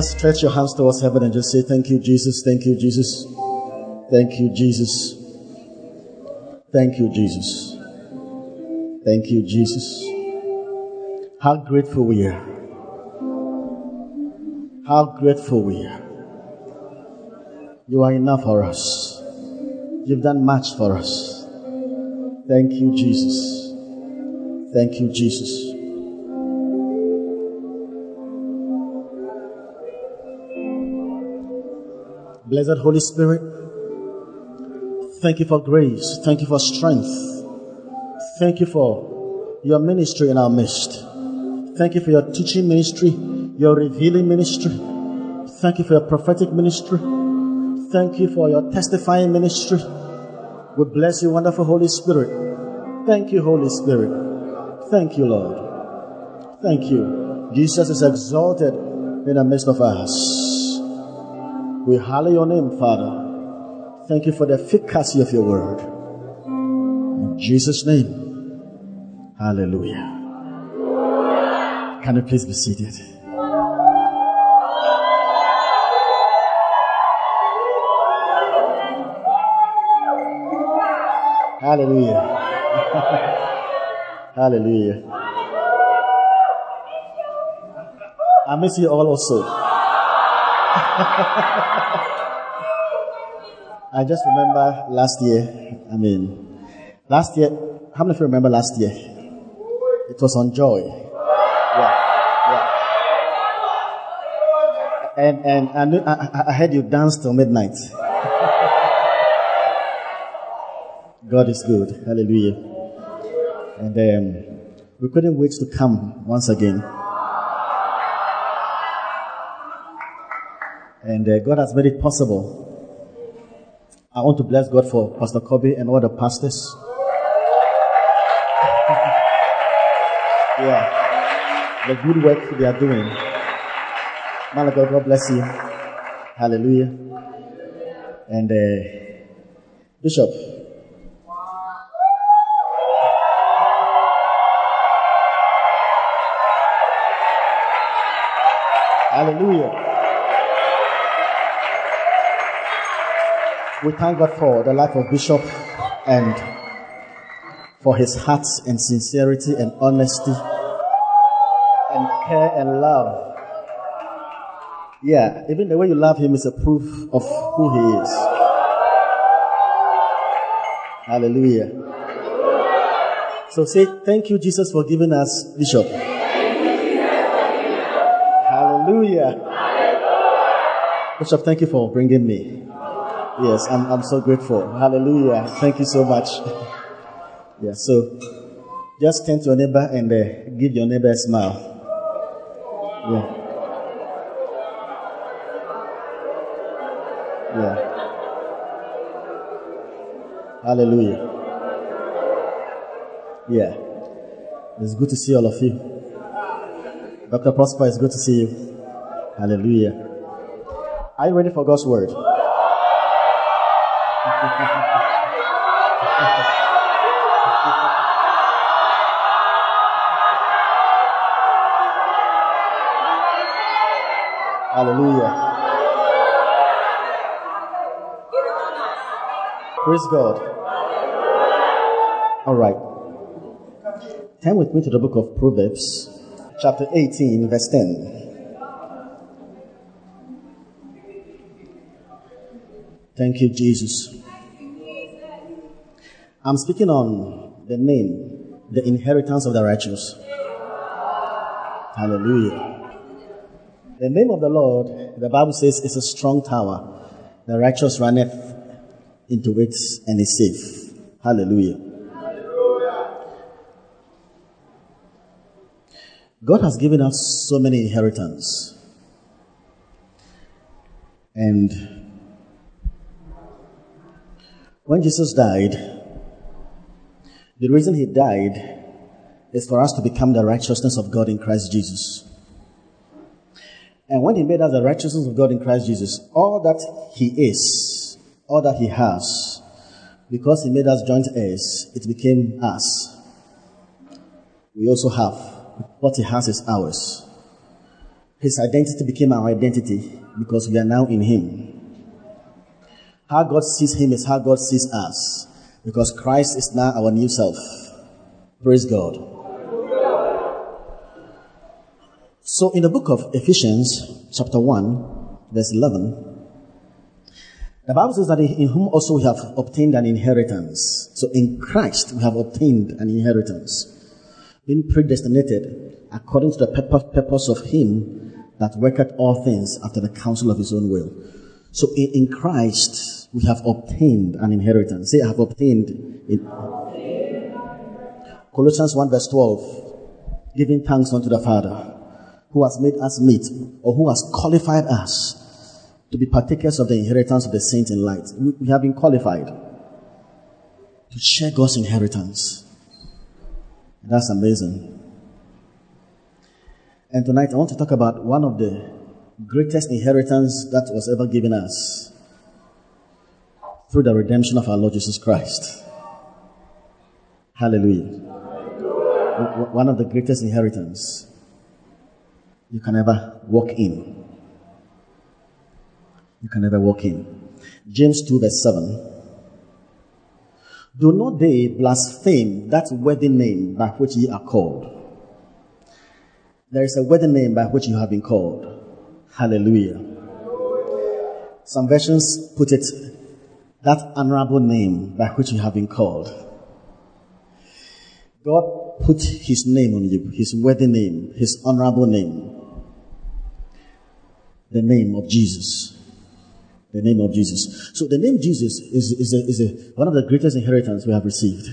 just stretch your hands towards heaven and just say, Thank you, Jesus. Thank you, Jesus. Thank you, Jesus. Thank you, Jesus. Thank you, Jesus. How grateful we are. How grateful we are. You are enough for us. You've done much for us. Thank you, Jesus. Thank you, Jesus. Blessed Holy Spirit, thank you for grace. Thank you for strength. Thank you for your ministry in our midst. Thank you for your teaching ministry, your revealing ministry. Thank you for your prophetic ministry. Thank you for your testifying ministry. We bless you, wonderful Holy Spirit. Thank you, Holy Spirit. Thank you, Lord. Thank you. Jesus is exalted in the midst of us. We hallow your name, Father. Thank you for the efficacy of your word. In Jesus' name, hallelujah. Can you please be seated? Hallelujah. Hallelujah. I miss you all also. I just remember last year, I mean, last year, how many of you remember last year? It was on joy. Yeah, yeah. And, and I, knew, I, I heard you dance till midnight. God is good. Hallelujah. And um, we couldn't wait to come once again. And uh, God has made it possible. I want to bless God for Pastor Kobe and all the pastors. yeah. The good work they are doing. Man God, God bless you. Hallelujah. And uh, Bishop. Hallelujah. We thank God for the life of Bishop and for his heart and sincerity and honesty and care and love yeah, even the way you love him is a proof of who he is. Hallelujah. So say, Thank you, Jesus, for giving us Bishop. Hallelujah. Bishop, thank you for bringing me. Yes, I'm, I'm so grateful. Hallelujah. Thank you so much. yeah, so just turn to your neighbor and uh, give your neighbor a smile. Yeah. Yeah. Hallelujah. Yeah. It's good to see all of you. Dr. Prosper, it's good to see you. Hallelujah. Are you ready for God's word? Hallelujah. Praise God. All right. Turn with me to the book of Proverbs, chapter 18, verse 10. Thank you, Jesus. I'm speaking on the name, the inheritance of the righteous. Hallelujah. The name of the Lord, the Bible says, is a strong tower. The righteous runneth into it and is safe. Hallelujah. God has given us so many inheritance. And when Jesus died, the reason he died is for us to become the righteousness of God in Christ Jesus. And when he made us the righteousness of God in Christ Jesus, all that he is, all that he has, because he made us joint heirs, it became us. We also have what he has is ours. His identity became our identity because we are now in him. How God sees him is how God sees us because Christ is now our new self. Praise God. So in the book of Ephesians, chapter 1, verse 11, the Bible says that in whom also we have obtained an inheritance. So in Christ we have obtained an inheritance, being predestinated according to the purpose of Him that worketh all things after the counsel of His own will. So in, Christ we have obtained an inheritance. Say, I have obtained it. Colossians 1 verse 12, giving thanks unto the Father who has made us meet or who has qualified us to be partakers of the inheritance of the saints in light. We have been qualified to share God's inheritance. That's amazing. And tonight I want to talk about one of the greatest inheritance that was ever given us through the redemption of our Lord Jesus Christ. Hallelujah. One of the greatest inheritance you can ever walk in you can never walk in. James 2 verse 7. Do not they blaspheme that wedding name by which ye are called? There is a wedding name by which you have been called. Hallelujah. Some versions put it, that honorable name by which you have been called. God put his name on you, his worthy name, his honorable name. The name of Jesus. The name of Jesus. So the name Jesus is, is, a, is a, one of the greatest inheritance we have received.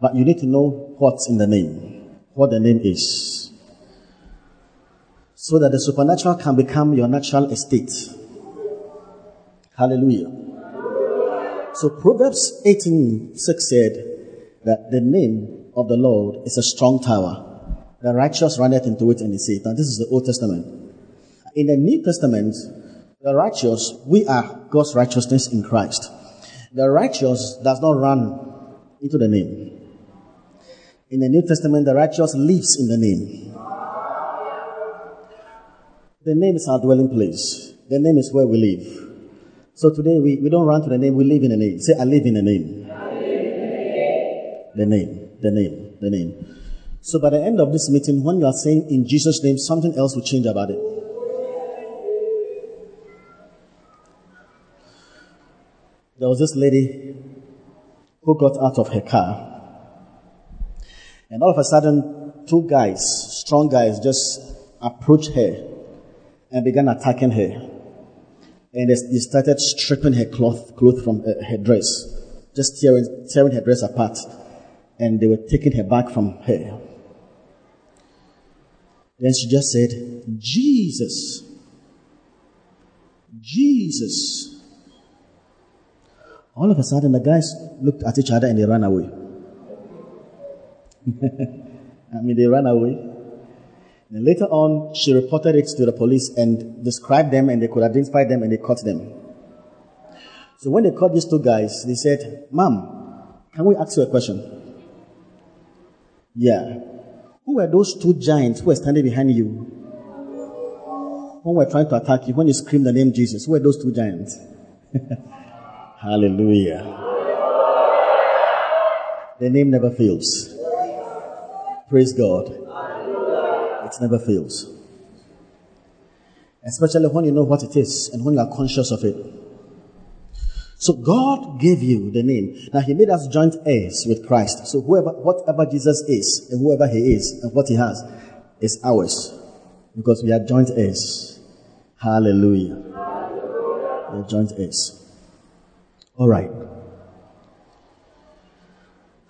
But you need to know what's in the name, what the name is. So that the supernatural can become your natural estate. Hallelujah. So Proverbs 18 6 said that the name of the Lord is a strong tower. The righteous runneth into it and is safe. Now this is the Old Testament. In the New Testament, the righteous, we are God's righteousness in Christ. The righteous does not run into the name. In the New Testament, the righteous lives in the name. The name is our dwelling place. The name is where we live. So today we, we don't run to the name, we live in the name. Say, I live in the name. The name, the name, the name. So by the end of this meeting, when you are saying in Jesus' name, something else will change about it. there was this lady who got out of her car. And all of a sudden, two guys, strong guys, just approached her and began attacking her. And they started stripping her cloth, cloth from uh, her dress, just tearing, tearing her dress apart. And they were taking her back from her. Then she just said, Jesus. Jesus. All of a sudden, the guys looked at each other and they ran away. I mean, they ran away. And later on, she reported it to the police and described them, and they could identify them and they caught them. So when they caught these two guys, they said, Mom, can we ask you a question? Yeah. Who were those two giants who were standing behind you? When we were trying to attack you, when you screamed the name Jesus, who were those two giants? Hallelujah. The name never fails. Praise God. Never fails. Especially when you know what it is and when you are conscious of it. So God gave you the name. Now He made us joint heirs with Christ. So whoever, whatever Jesus is and whoever He is and what He has is ours because we are joint heirs. Hallelujah. We are joint heirs. All right.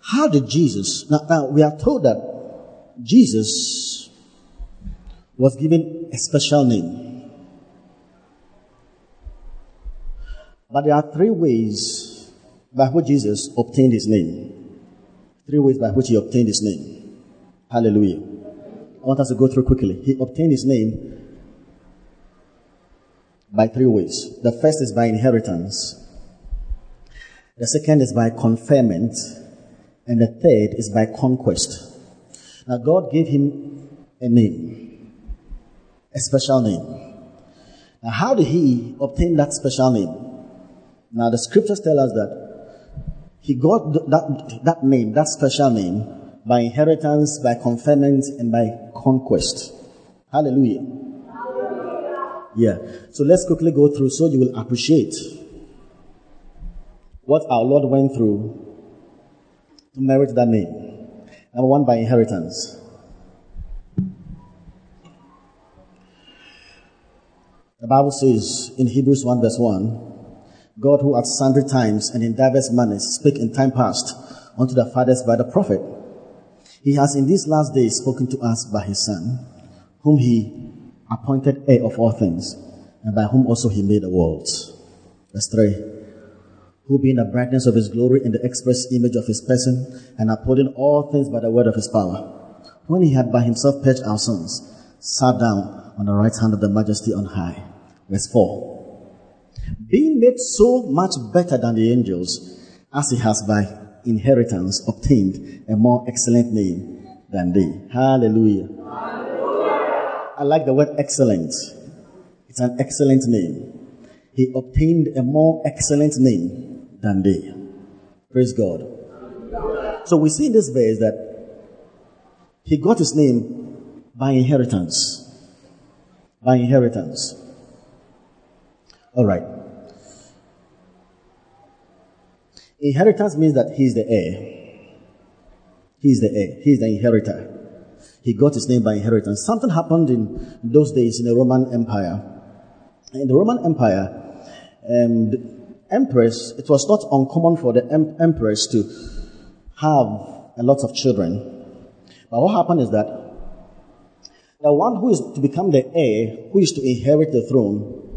How did Jesus? Now, now we are told that Jesus was given a special name. But there are three ways by which Jesus obtained his name. Three ways by which he obtained his name. Hallelujah. I want us to go through quickly. He obtained his name by three ways. The first is by inheritance. The second is by conferment. And the third is by conquest. Now God gave him a name, a special name. Now how did he obtain that special name? Now the scriptures tell us that he got that, that name, that special name, by inheritance, by conferment, and by conquest. Hallelujah. Yeah. So let's quickly go through so you will appreciate what our Lord went through to merit that name. Number one, by inheritance. The Bible says in Hebrews 1 verse 1, God who at sundry times and in diverse manners spake in time past unto the fathers by the prophet, he has in these last days spoken to us by his Son, whom he appointed heir of all things, and by whom also he made the worlds. Verse 3 who being the brightness of his glory in the express image of his person, and upholding all things by the word of his power, when he had by himself purged our sins, sat down on the right hand of the majesty on high. Verse 4. Being made so much better than the angels, as he has by inheritance obtained a more excellent name than they. Hallelujah. Hallelujah. I like the word excellent. It's an excellent name. He obtained a more excellent name than they. Praise God. So we see in this verse that he got his name by inheritance. By inheritance. All right. Inheritance means that he's the heir. He's the heir. He's the inheritor. He got his name by inheritance. Something happened in those days in the Roman Empire. In the Roman Empire, um, empress, it was not uncommon for the em- empress to have a lot of children. But what happened is that the one who is to become the heir, who is to inherit the throne,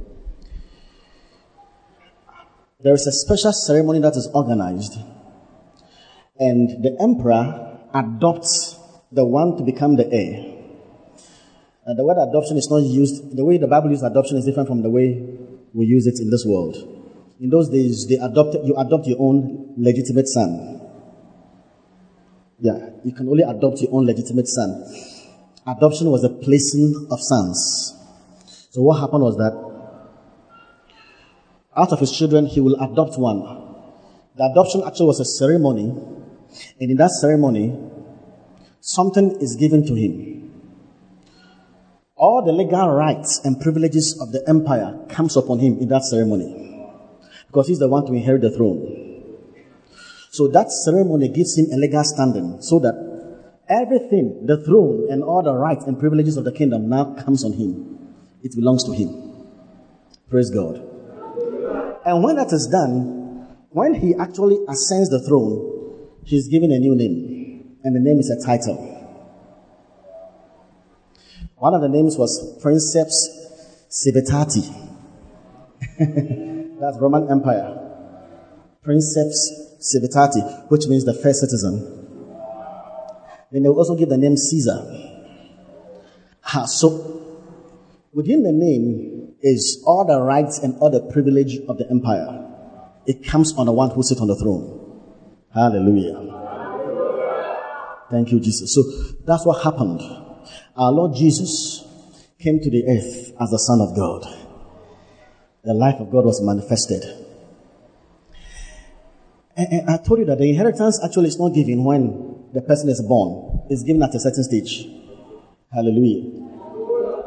there is a special ceremony that is organized, and the emperor adopts the one to become the heir. And the word adoption is not used, the way the Bible uses adoption is different from the way we use it in this world. In those days, they adopted, you adopt your own legitimate son. Yeah, you can only adopt your own legitimate son. Adoption was the placing of sons. So what happened was that out of his children, he will adopt one. The adoption actually was a ceremony, and in that ceremony, something is given to him. All the legal rights and privileges of the empire comes upon him in that ceremony because he's the one to inherit the throne. So that ceremony gives him a legal standing so that everything, the throne and all the rights and privileges of the kingdom now comes on him. It belongs to him. Praise God. And when that is done, when he actually ascends the throne, he's given a new name. And the name is a title. One of the names was Princeps Civitati. That's Roman Empire. Princeps Civitati, which means the first citizen. Then they also give the name Caesar. Ha, so, within the name is all the rights and all the privilege of the empire. It comes on the one who sits on the throne. Hallelujah. Thank you, Jesus. So that's what happened. Our Lord Jesus came to the earth as the Son of God the life of God was manifested. And, and I told you that the inheritance actually is not given when the person is born. It's given at a certain stage. Hallelujah.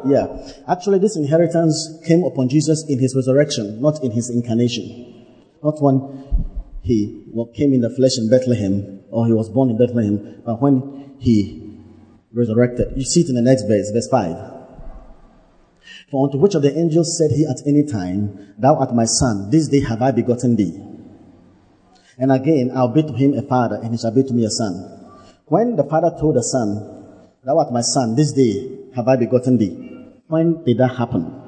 Yeah. Actually, this inheritance came upon Jesus in his resurrection, not in his incarnation. Not when he came in the flesh in Bethlehem or he was born in Bethlehem, but when he resurrected. You see it in the next verse, verse 5. For unto which of the angels said he at any time, Thou art my son, this day have I begotten thee. And again, I'll be to him a father, and he shall be to me a son. When the father told the son, Thou art my son, this day have I begotten thee. When did that happen?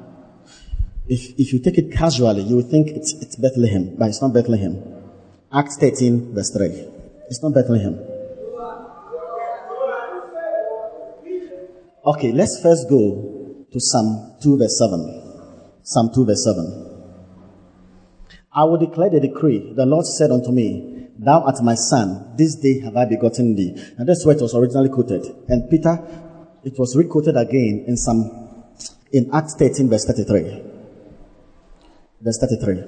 If, if you take it casually, you would think it's, it's Bethlehem, but it's not Bethlehem. Acts 13, verse 3. It's not Bethlehem. Okay, let's first go to Psalm 2, verse 7. Psalm 2, verse 7. I will declare the decree. The Lord said unto me, Thou art my son, this day have I begotten thee. And that's where it was originally quoted. And Peter, it was requoted again in some, in Acts 13, verse 33. Verse 33.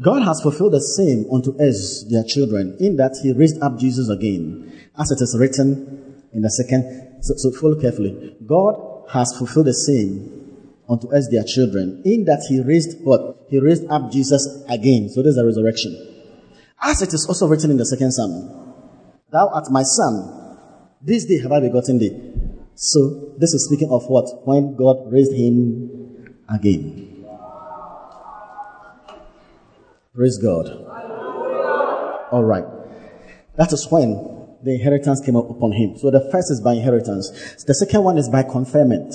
God has fulfilled the same unto us, their children, in that He raised up Jesus again, as it is written in the second. So, so follow carefully. God has fulfilled the same unto us their children, in that he raised what? He raised up Jesus again. So there's a resurrection. As it is also written in the second psalm, Thou art my son, this day have I begotten thee. So this is speaking of what? When God raised him again. Praise God. All right. That is when the inheritance came up upon him. So the first is by inheritance. The second one is by conferment.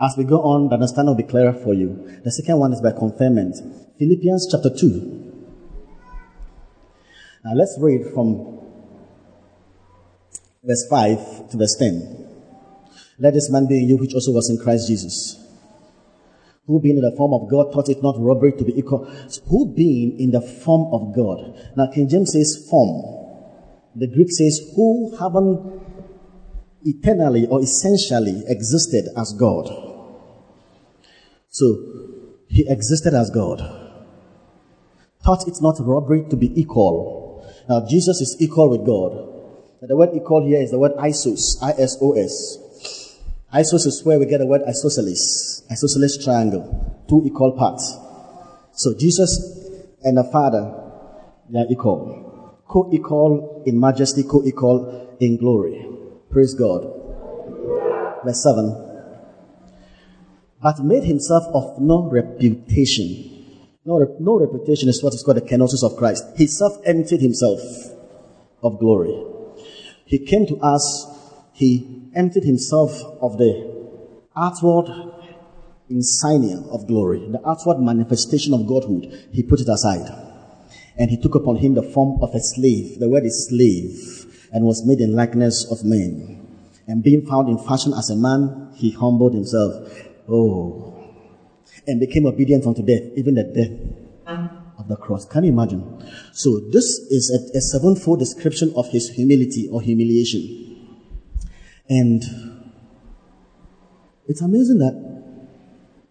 As we go on, the understanding will be clearer for you. The second one is by conferment. Philippians chapter 2. Now let's read from verse 5 to verse 10. Let this man be in you which also was in Christ Jesus. Who being in the form of God thought it not robbery to be equal. Who being in the form of God. Now King James says form. The Greek says who haven't eternally or essentially existed as God. So he existed as God. Thought it not robbery to be equal. Now Jesus is equal with God. The word equal here is the word isos, I-S-O-S. Isos is where we get the word isosceles, isosceles triangle, two equal parts. So Jesus and the Father, they are equal. Co-equal in majesty, co-equal in glory. Praise God. Verse 7 but made himself of no reputation. No, no reputation is what is called the kenosis of Christ. He self emptied himself of glory. He came to us, he emptied himself of the outward insignia of glory, the outward manifestation of Godhood. He put it aside. And he took upon him the form of a slave. The word is slave, and was made in likeness of men. And being found in fashion as a man, he humbled himself Oh. And became obedient unto death, even the death the cross. Can you imagine? So this is a, a sevenfold description of his humility or humiliation. And it's amazing that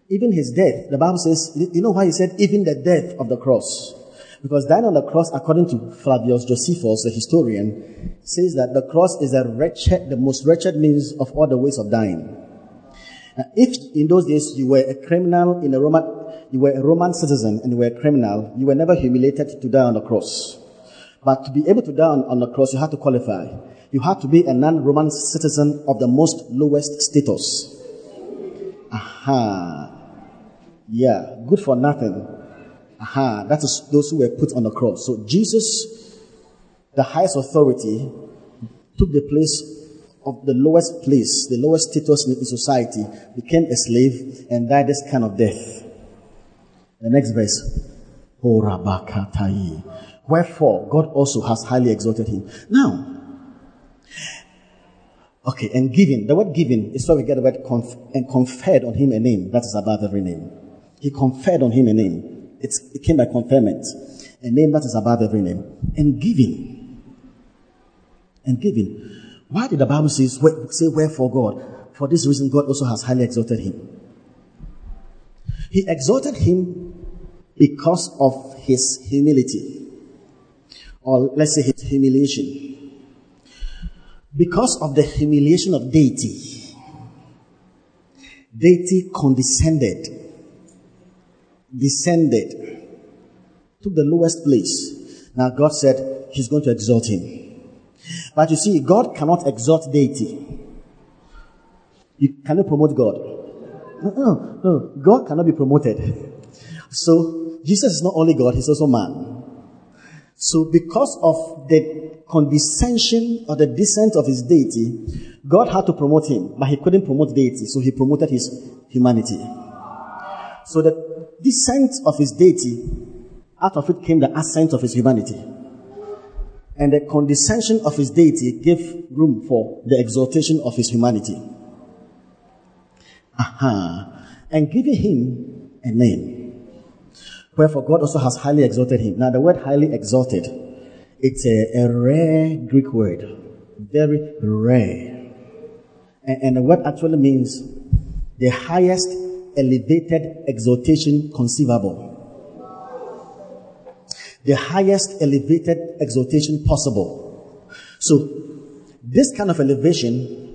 even his death, the Bible says, you know why he said even the death of the cross? Because dying on the cross, according to Flavius Josephus, the historian, says that the cross is a wretched, the most wretched means of all the ways of dying. If in those days you were a criminal in a Roman, you were a Roman citizen and you were a criminal, you were never humiliated to die on the cross. But to be able to die on, the cross, you had to qualify. You had to be a non-Roman citizen of the most lowest status. Aha. Yeah, good for nothing. Aha, that is those who were put on the cross. So Jesus, the highest authority, took the place of the lowest place, the lowest status in society, became a slave and died this kind of death. The next verse. Wherefore, God also has highly exalted him. Now, okay, and giving. the word giving is where we get the word conf- and conferred on him a name that is above every name. He conferred on him a name. It's, it came by conferment. A name that is above every name. And giving. And giving. Why did the Bible say, say wherefore God? For this reason, God also has highly exalted him. He exalted him because of his humility, or let's say his humiliation. Because of the humiliation of deity, deity condescended, descended, took the lowest place. Now God said he's going to exalt him. But you see, God cannot exalt deity. You cannot promote God. No, no, God cannot be promoted. So Jesus is not only God, he's also man. So because of the condescension or the descent of his deity, God had to promote him, but he couldn't promote deity, so he promoted his humanity. So the descent of his deity, out of it came the ascent of his humanity. And the condescension of his deity gave room for the exaltation of his humanity. Aha. And giving him a name. Wherefore God also has highly exalted him. Now the word highly exalted, it's a, a rare Greek word. Very rare. And, and the word actually means the highest elevated exaltation conceivable. The highest elevated exaltation possible. So, this kind of elevation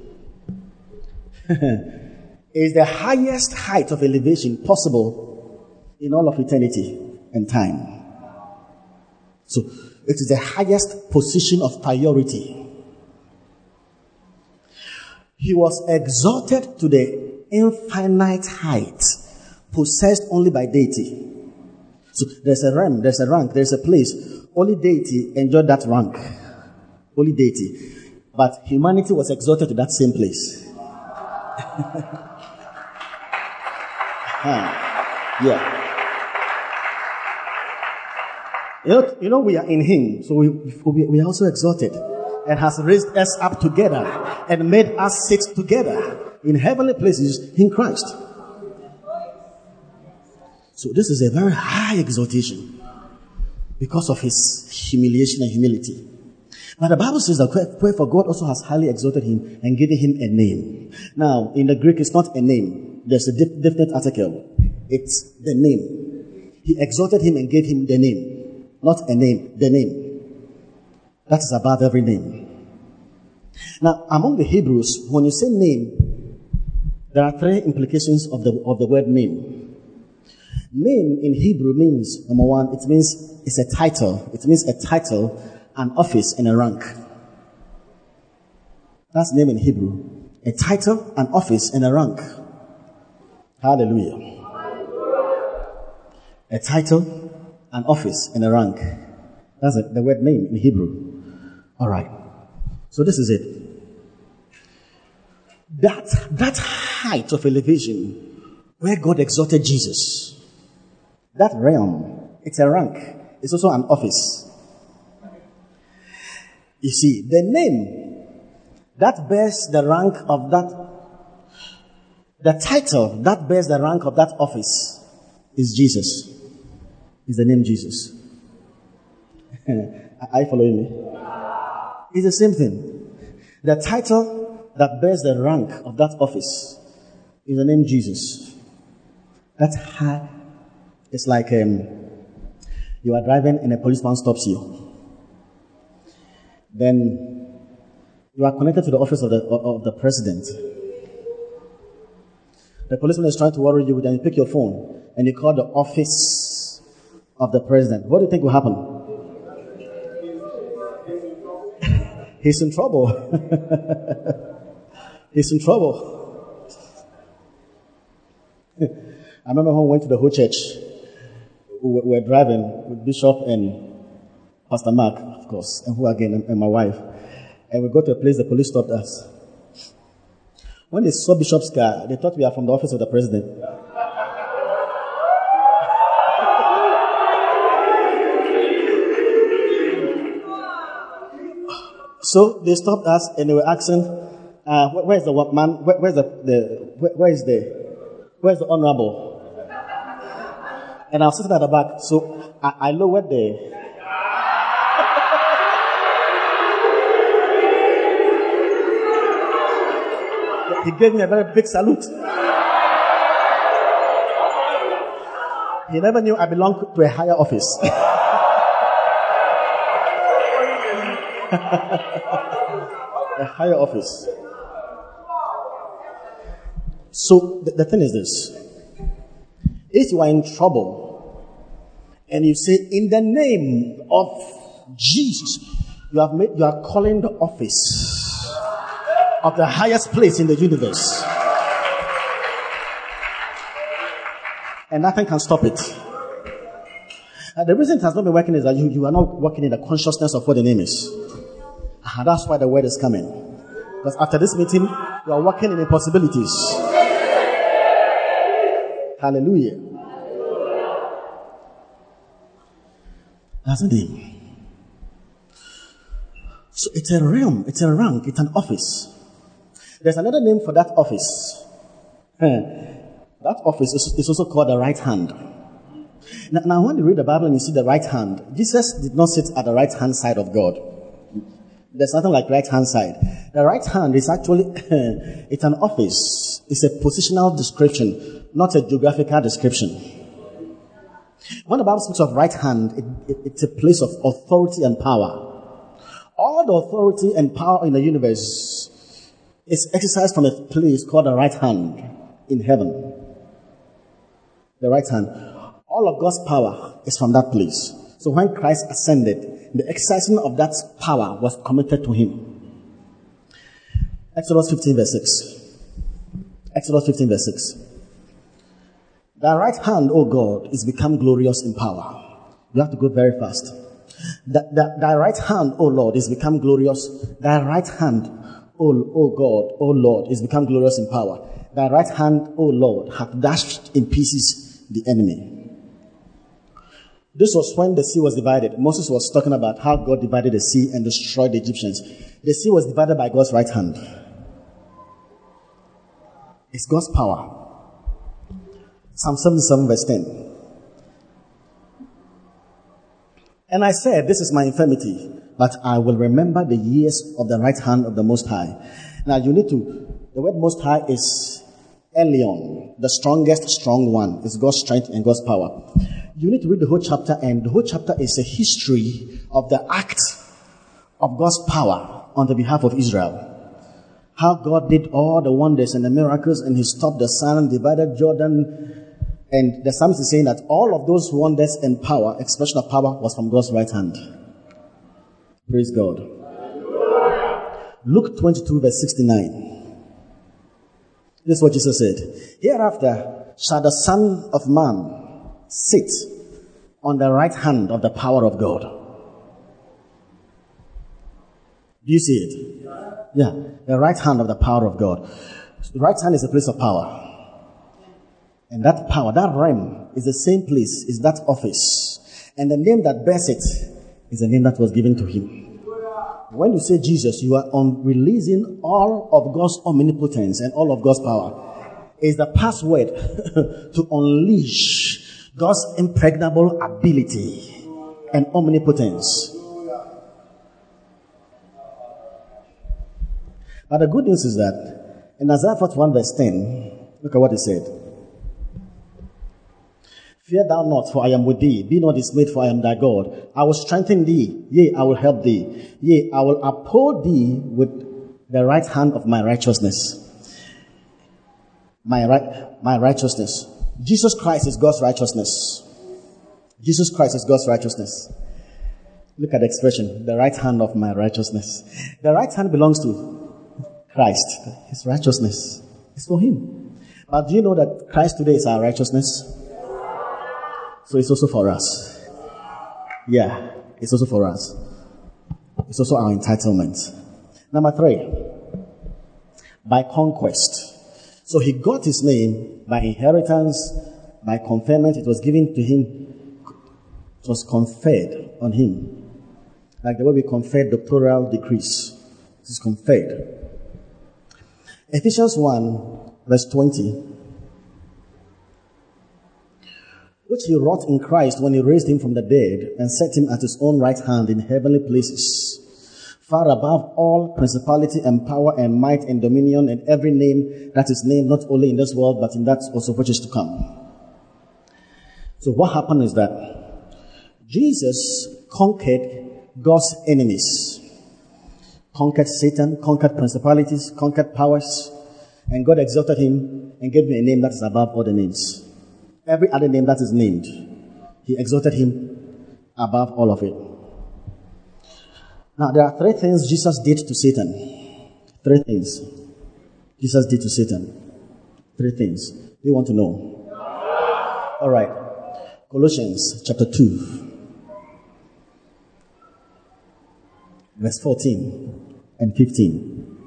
is the highest height of elevation possible in all of eternity and time. So it is the highest position of priority. He was exalted to the infinite height, possessed only by deity. So there's a realm, there's a rank, there's a place. Only deity enjoyed that rank. Only deity. But humanity was exalted to that same place. Yeah. You know, you know, we are in Him, so we, we, are also exalted and has raised us up together and made us sit together in heavenly places in Christ. So this is a very high exaltation because of his humiliation and humility. But the Bible says that wherefore God also has highly exalted him and given him a name. Now, in the Greek, it's not a name. There's a definite article. It's the name. He exalted him and gave him the name. Not a name, the name. That is above every name. Now, among the Hebrews, when you say name, there are three implications of the, of the word name. Name in Hebrew means, number one, it means it's a title. It means a title, an office, and a rank. That's name in Hebrew. A title, an office, and a rank. Hallelujah a title, an office, and a rank. That's it, the word name in Hebrew. All right. So this is it. That, that height of elevation where God exalted Jesus, that realm, it's a rank. It's also an office. You see, the name that bears the rank of that, the title that bears the rank of that office is Jesus is the name Jesus. Are you following me? It's the same thing. The title that bears the rank of that office is the name Jesus. That's high. It's like um, you are driving and a policeman stops you. Then you are connected to the office of the, of the president. The policeman is trying to worry you, then you pick your phone and you call the office of the president, what do you think will happen? He's in trouble. He's in trouble. I remember when we went to the whole church. We were driving with Bishop and Pastor Mark, of course, and who again, and my wife. And we got to a place the police stopped us. When they saw Bishop's car, they thought we are from the office of the president. So they stopped us and they were asking, uh, where's the man? Where, where's the, the where, where is the, where's the honorable? And I was sitting at the back, so I, I lowered the, he gave me a very big salute. He never knew I belonged to a higher office. a higher office. So the, the thing is this if you are in trouble and you say, In the name of Jesus, you have made you are calling the office of the highest place in the universe. And nothing can stop it. And the reason it has not been working is that you, you are not working in the consciousness of what the name is. That's why the word is coming. Because after this meeting, you are working in impossibilities. Hallelujah. That's the name. So it's a realm, it's a rank, it's an office. There's another name for that office. That office is, also called the right hand. Now, when you read the Bible and you see the right hand, Jesus did not sit at the right hand side of God. There's nothing like right hand side. The right hand is actually, it's an office. It's a positional description, not a geographical description. When the Bible speaks of right hand, it, it, it's a place of authority and power. All the authority and power in the universe is exercised from a place called the right hand in heaven. The right hand. All of God's power is from that place. So when Christ ascended, the exercising of that power was committed to him. Exodus 15 verse 6. Exodus 15 verse 6. Thy right hand, O God, is become glorious in power. You have to go very fast. Thy right hand, O Lord, is become glorious. Thy right hand, O, o God, O Lord, is become glorious in power. Thy right hand, O Lord, hath dashed in pieces the enemy. This was when the sea was divided. Moses was talking about how God divided the sea and destroyed the Egyptians. The sea was divided by God's right hand. It's God's power. Psalm 77, verse 10. And I said, This is my infirmity, but I will remember the years of the right hand of the Most High. Now you need to, the word Most High is Elyon, the strongest, strong one. It's God's strength and God's power. You need to read the whole chapter, and the whole chapter is a history of the act of God's power on the behalf of Israel. How God did all the wonders and the miracles, and He stopped the sun, divided Jordan, and the psalmist is saying that all of those wonders and power, expression of power, was from God's right hand. Praise God. Luke 22, verse 69. This is what Jesus said. Hereafter shall the Son of Man sit on the right hand of the power of God. Do you see it? Yeah, the right hand of the power of God. The right hand is a place of power. And that power, that realm, is the same place, is that office. And the name that bears it is the name that was given to him. When you say Jesus, you are on releasing all of God's omnipotence and all of God's power. Is the password to unleash God's impregnable ability and omnipotence. But the good news is that in Isaiah 41 verse 10, look at what he said. Fear thou not, for I am with thee. Be not dismayed, for I am thy God. I will strengthen thee. Yea, I will help thee. Yea, I will uphold thee with the right hand of my righteousness. My right, my righteousness. Jesus Christ is God's righteousness. Jesus Christ is God's righteousness. Look at the expression, the right hand of my righteousness. The right hand belongs to Christ. His righteousness is for him. But do you know that Christ today is our righteousness? So it's also for us. Yeah, it's also for us. It's also our entitlement. Number three, by conquest. So he got his name by inheritance, by conferment. It was given to him, it was conferred on him. Like the way we confer doctoral degrees. This is conferred. Ephesians 1, verse 20 which he wrought in Christ when he raised him from the dead and set him at his own right hand in heavenly places, far above all principality and power and might and dominion and every name that is named not only in this world but in that also which is to come. So what happened is that Jesus conquered God's enemies, conquered Satan, conquered principalities, conquered powers, and God exalted him and gave him a name that is above all the names. Every other name that is named, he exalted him above all of it. Now, there are three things Jesus did to Satan. Three things Jesus did to Satan. Three things. Do you want to know? All right. Colossians chapter 2, verse 14 and 15.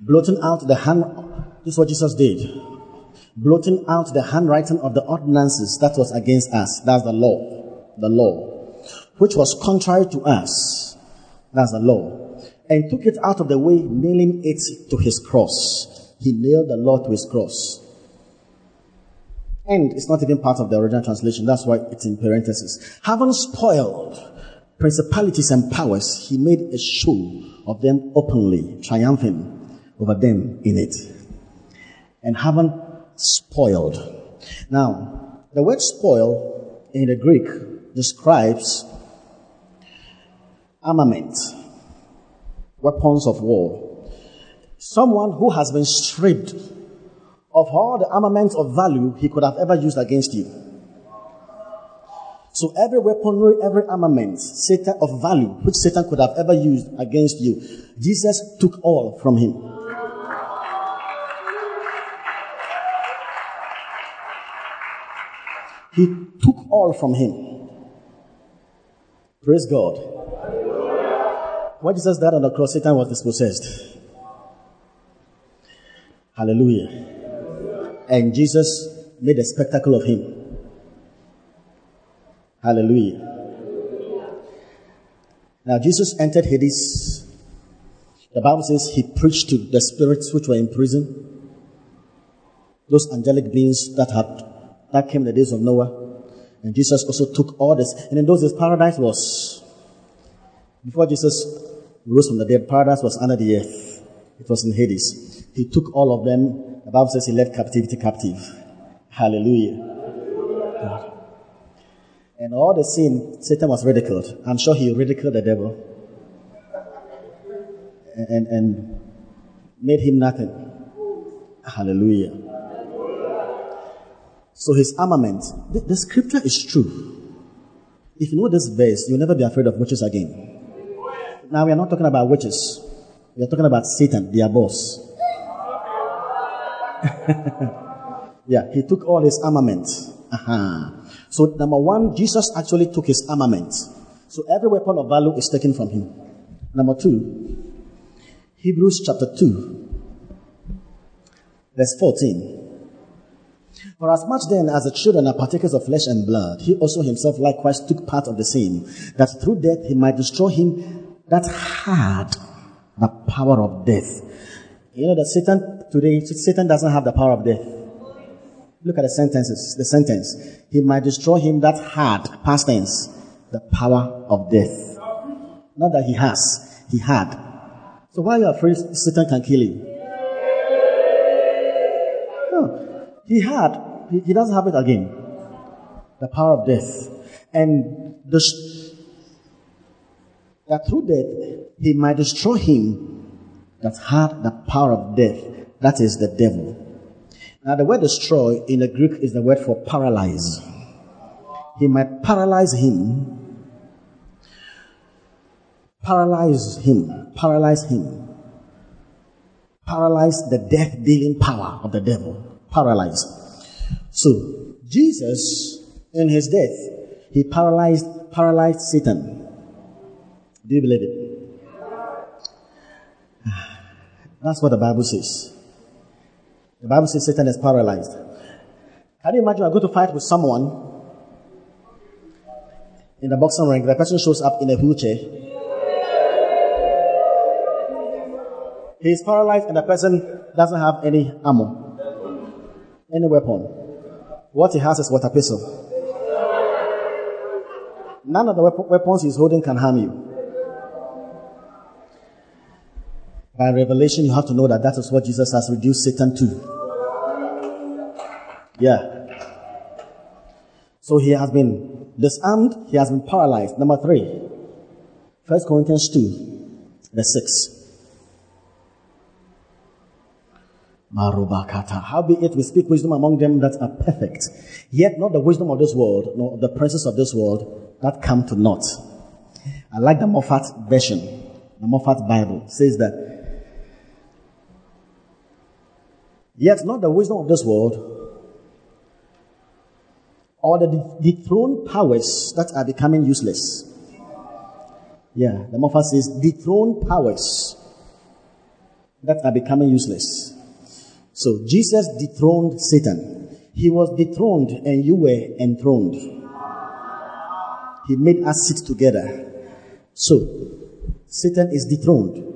Blotting out the hand, this is what Jesus did. Blotting out the handwriting of the ordinances that was against us. That's the law. The law. Which was contrary to us. That's the law. And took it out of the way, nailing it to his cross. He nailed the law to his cross. And it's not even part of the original translation. That's why it's in parentheses. Having spoiled principalities and powers, he made a show of them openly, triumphing over them in it. And having spoiled. Now, the word spoil in the Greek describes armament, weapons of war. Someone who has been stripped of all the armaments of value he could have ever used against you. So every weaponry, every armament, Satan of value, which Satan could have ever used against you, Jesus took all from him. He took all from him. Praise God. When Jesus died on the cross, Satan was dispossessed. Hallelujah. And Jesus made a spectacle of him. Hallelujah. Now, Jesus entered Hades. The Bible says he preached to the spirits which were in prison, those angelic beings that had that came in the days of Noah. And Jesus also took all this. And in those days, paradise was before Jesus rose from the dead. Paradise was under the earth. It was in Hades. He took all of them. The Bible says he led captivity captive. Hallelujah. God. And all the sin, Satan was ridiculed. I'm sure he ridiculed the devil and, and, and made him nothing. Hallelujah. So his armament, the, the, scripture is true. If you know this verse, you'll never be afraid of witches again. Now we are not talking about witches. We are talking about Satan, their boss. yeah, he took all his armament. Uh-huh. So, number one, Jesus actually took his armament. So, every weapon of value is taken from him. Number two, Hebrews chapter 2, verse 14. For as much then as the children are partakers of flesh and blood, he also himself likewise took part of the same, that through death he might destroy him that had the power of death. You know that Satan today, Satan doesn't have the power of death. Look at the sentences, the sentence. He might destroy him that had, past tense, the power of death. Not that he has, he had. So why are you afraid Satan can kill you? No. He had, he, doesn't have it again. The power of death. And the, that through death, he might destroy him that had the power of death. That is the devil. Now, the word destroy in the Greek is the word for paralyze. He might paralyze him, paralyze him, paralyze him, paralyze the death dealing power of the devil. Paralyze. So, Jesus, in his death, he paralyzed, paralyzed Satan. Do you believe it? That's what the Bible says. The Bible says Satan is paralyzed. Can you imagine I go to fight with someone in the boxing ring, the person shows up in a wheelchair. He is paralyzed and the person doesn't have any ammo, any weapon. What he has is water pistol. None of the weapons he's holding can harm you. By revelation, you have to know that that is what Jesus has reduced Satan to. Yeah. So he has been disarmed, he has been paralyzed. Number three, 1 Corinthians 2, verse 6. Marubakata. Howbeit we speak wisdom among them that are perfect, yet not the wisdom of this world, nor the princes of this world that come to naught. I like the Moffat version. The Moffat Bible says that, yet not the wisdom of this world, or the dethroned powers that are becoming useless. Yeah, the Moffat says dethroned powers that are becoming useless. So Jesus dethroned Satan. He was dethroned and you were enthroned. He made us sit together. So Satan is dethroned.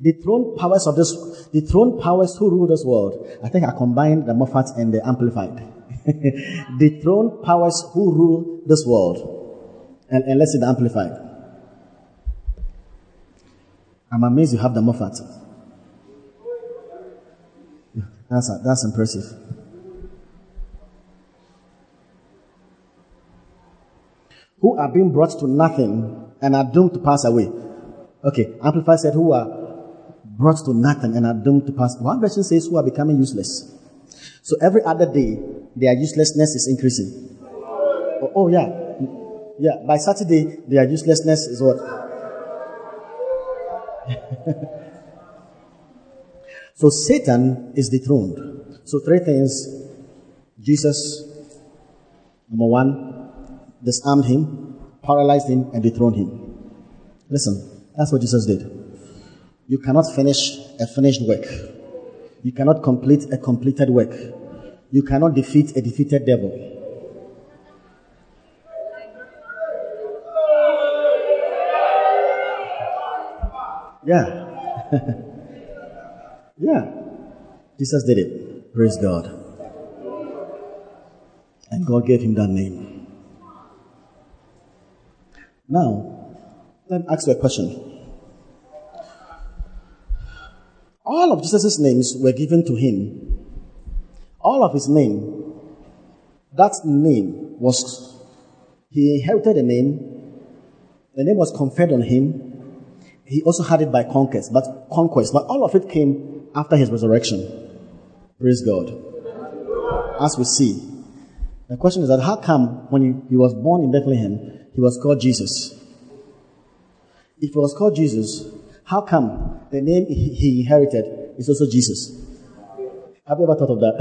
The throne powers of this, the throne powers who rule this world. I think I combined the Moffat and the Amplified. the throne powers who rule this world. And, and let's see the Amplified. I'm amazed you have the Moffat. That's, that's impressive. Who are being brought to nothing and are doomed to pass away. Okay, Amplified said, who are brought to nothing and are doomed to pass. One version says, who are becoming useless. So every other day, their uselessness is increasing. Oh, oh yeah. Yeah, by Saturday, their uselessness is what? so Satan is dethroned. So three things. Jesus, number one, disarmed him, paralyzed him, and dethroned him. Listen, that's what Jesus did. You cannot finish a finished work. You cannot complete a completed work. You cannot defeat a defeated devil. Yeah. yeah. Jesus did it. Praise God. And God gave him that name. Now, let me ask you a question. All of Jesus' names were given to him. All of his name, that name was, he inherited a name. The name was conferred on him he also had it by conquest, but conquest, but all of it came after his resurrection. Praise God. As we see. The question is that how come when he, he was born in Bethlehem, he was called Jesus? If he was called Jesus, how come the name he, he inherited is also Jesus? Have you ever thought of that?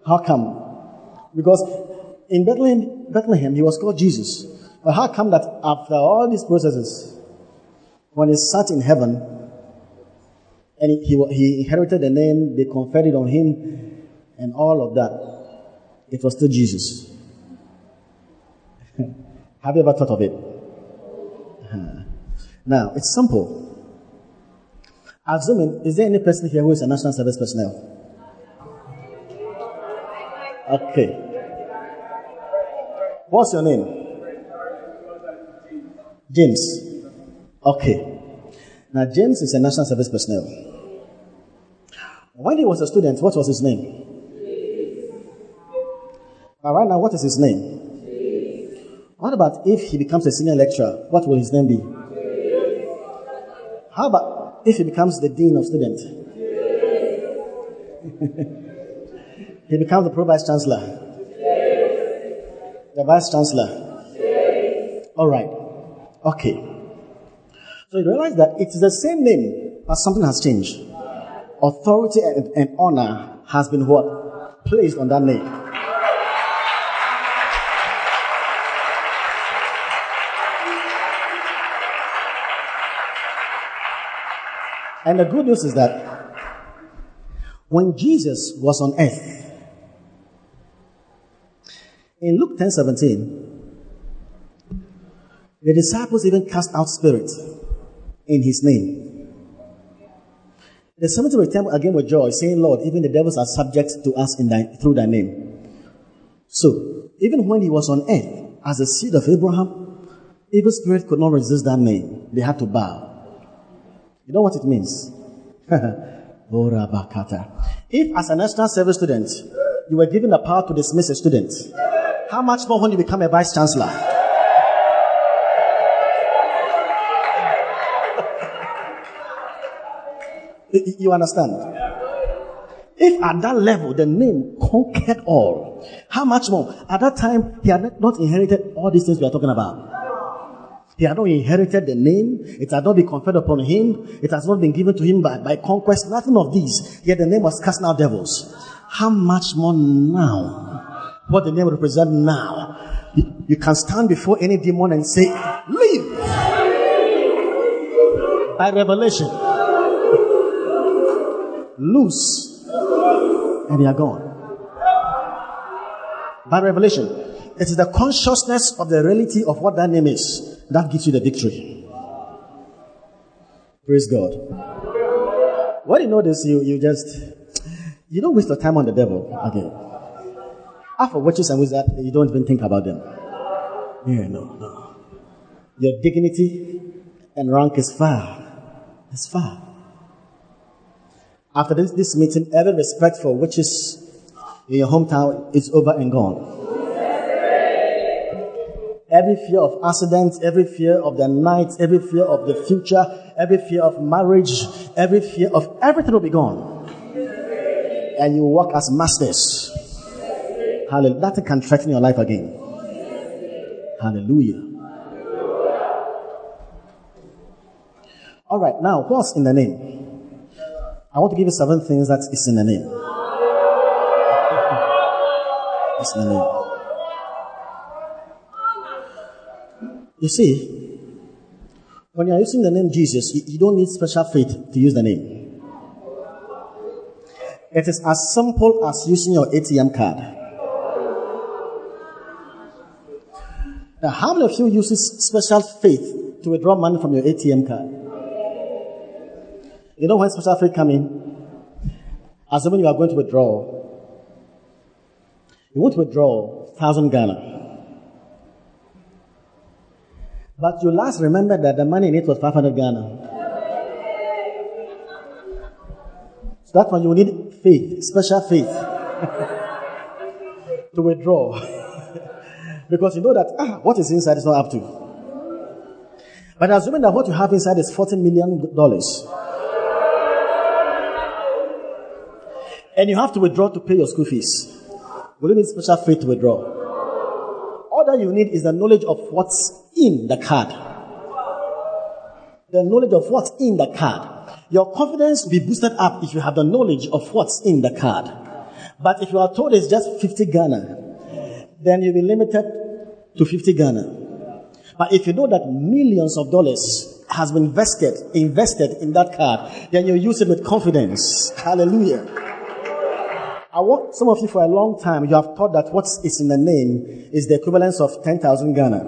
how come? Because in Bethlehem, Bethlehem, he was called Jesus. But how come that after all these processes, when he sat in heaven and he, he inherited the name, they conferred it on him, and all of that, it was still Jesus. Have you ever thought of it? Uh-huh. Now, it's simple. Assuming, is there any person here who is a national service personnel? Okay. What's your name? James. Okay. Now, James is a national service personnel. When he was a student, what was his name? But right now, what is his name? What about if he becomes a senior lecturer? What will his name be? How about if he becomes the dean of students? he becomes the pro vice chancellor. The vice chancellor. All right. Okay. So you realize that it is the same name, but something has changed. Authority and, and honor has been what? Placed on that name. And the good news is that when Jesus was on earth, in Luke 10 17, the disciples even cast out spirits in his name. The cemetery returned again with joy, saying, Lord, even the devils are subject to us in thy, through thy name. So, even when he was on earth, as a seed of Abraham, evil spirit could not resist that name. They had to bow. You know what it means? If, as a national service student, you were given the power to dismiss a student, how much more when you become a vice chancellor? you understand? If at that level the name conquered all, how much more? At that time, he had not inherited all these things we are talking about. He had not inherited the name. It had not been conferred upon him. It has not been given to him by, by conquest. Nothing of these. Yet the name was casting out devils. How much more now? What the name represents now? You, you can stand before any demon and say, Leave! By revelation. Loose. And they are gone. By revelation. It is the consciousness of the reality of what that name is that gives you the victory. Praise God. When you this, you, you just, you don't waste your time on the devil again. After witches and wizards, you don't even think about them. Yeah, no, no. Your dignity and rank is far. It's far. After this, this meeting, every respect for witches in your hometown is over and gone. Every fear of accidents, every fear of the night, every fear of the future, every fear of marriage, every fear of everything will be gone. And you walk as masters. Hallelujah. That can threaten your life again. Hallelujah. All right, now what's in the name? I want to give you seven things that is in the name. It's in the name. You see, when you're using the name Jesus, you, don't need special faith to use the name. It is as simple as using your ATM card. Now, how many of you uses special faith to withdraw money from your ATM card? You know when special faith come in? As when you are going to withdraw, you want to withdraw thousand Ghana. But you last remember that the money in it was 500 Ghana. So that's why you need faith, special faith, to withdraw. because you know that ah, what is inside is not up to. But assuming that what you have inside is $40 million, and you have to withdraw to pay your school fees, will you need special faith to withdraw? That you need is the knowledge of what's in the card. The knowledge of what's in the card. Your confidence will be boosted up if you have the knowledge of what's in the card. But if you are told it's just 50 Ghana, then you'll be limited to 50 Ghana. But if you know that millions of dollars has been invested, invested in that card, then you use it with confidence. Hallelujah. I want some of you for a long time, you have thought that what is in the name is the equivalence of 10,000 Ghana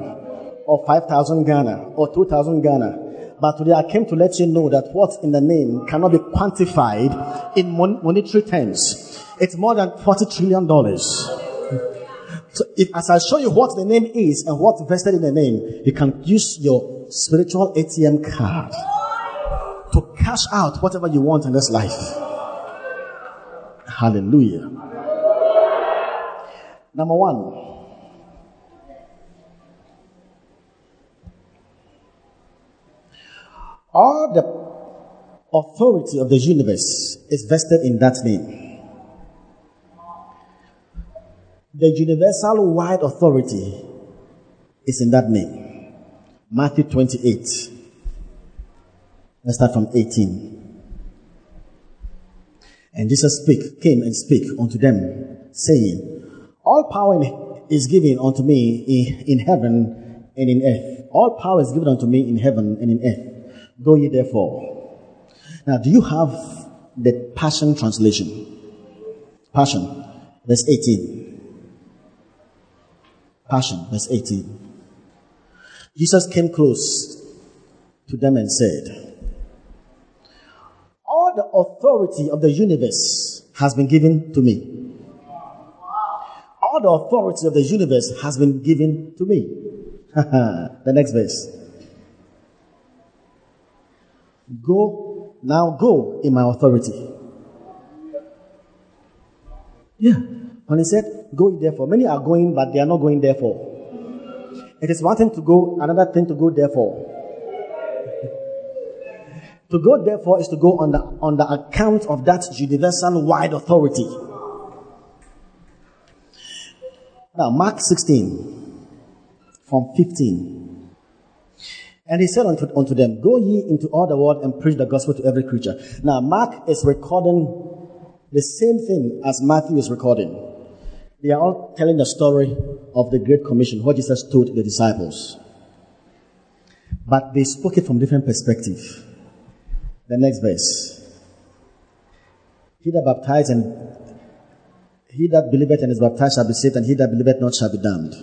or 5,000 Ghana or 2,000 Ghana. But today I came to let you know that what's in the name cannot be quantified in mon- monetary terms. It's more than 40 trillion dollars. So if, as I show you what the name is and what's vested in the name, you can use your spiritual ATM card to cash out whatever you want in this life. Hallelujah. Number one, All the authority of the universe is vested in that name. The universal wide authority is in that name. Matthew 28. Let's start from 18. And Jesus speak, came and speak unto them, saying, All power is given unto me in, heaven and in earth. All power is given unto me in heaven and in earth. Go ye therefore. Now, do you have the Passion Translation? Passion, verse 18. Passion, verse 18. Jesus came close to them and said, All the authority of the universe has been given to me. All the authority of the universe has been given to me. the next verse. Go, now go in my authority. Yeah. When he said, Go therefore, many are going, but they are not going therefore. It is one thing to go, another thing to go therefore. To go therefore is to go on the, on the account of that universal wide authority. Now, Mark 16, from 15. And he said unto, unto them, Go ye into all the world and preach the gospel to every creature. Now, Mark is recording the same thing as Matthew is recording. They are all telling the story of the Great Commission, what Jesus told the disciples. But they spoke it from different perspective. The next verse. He that baptized and he that believeth and is baptized shall be saved, and he that believeth not shall be damned.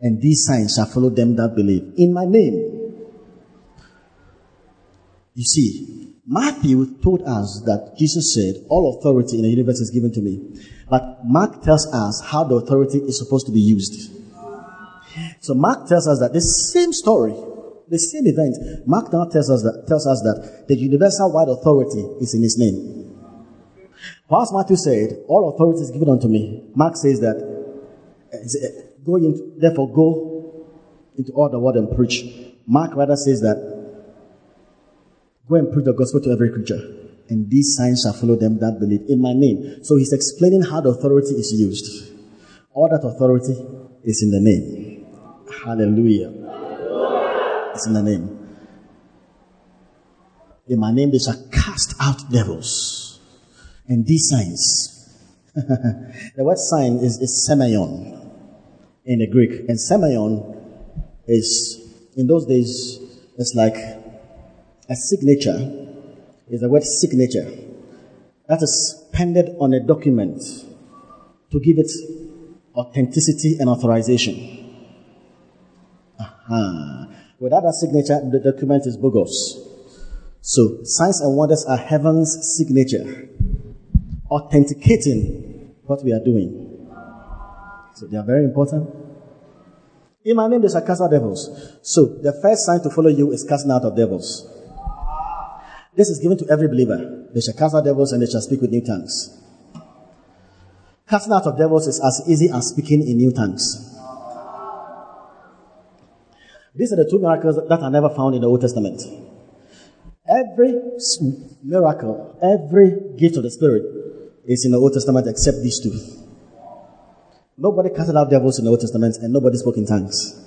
And these signs shall follow them that believe. In my name. You see, Matthew told us that Jesus said, All authority in the universe is given to me. But Mark tells us how the authority is supposed to be used. So Mark tells us that the same story, the same event, Mark now tells us that, tells us that the universal wide authority is in his name. Whilst Matthew said, All authority is given unto me, Mark says that, uh, go in, therefore go into all the world and preach. Mark rather says that, Go and preach the gospel to every creature, and these signs shall follow them that believe in my name. So he's explaining how the authority is used. All that authority is in the name. Hallelujah. In the name. In my name they shall cast out devils. And these signs. the word sign is, is semeion in the Greek. And semeion is, in those days, it's like a signature is the word signature. That is pended on a document to give it authenticity and authorization. Aha. Without that signature, the document is bogus. So, signs and wonders are heaven's signature, authenticating what we are doing. So, they are very important. In my name, they shall cast out devils. So, the first sign to follow you is casting out of devils. This is given to every believer. They shall cast out devils and they shall speak with new tongues. Casting out of devils is as easy as speaking in new tongues. These are the two miracles that are never found in the Old Testament. Every miracle, every gift of the Spirit is in the Old Testament except these two. Nobody cast out devils in the Old Testament and nobody spoke in tongues.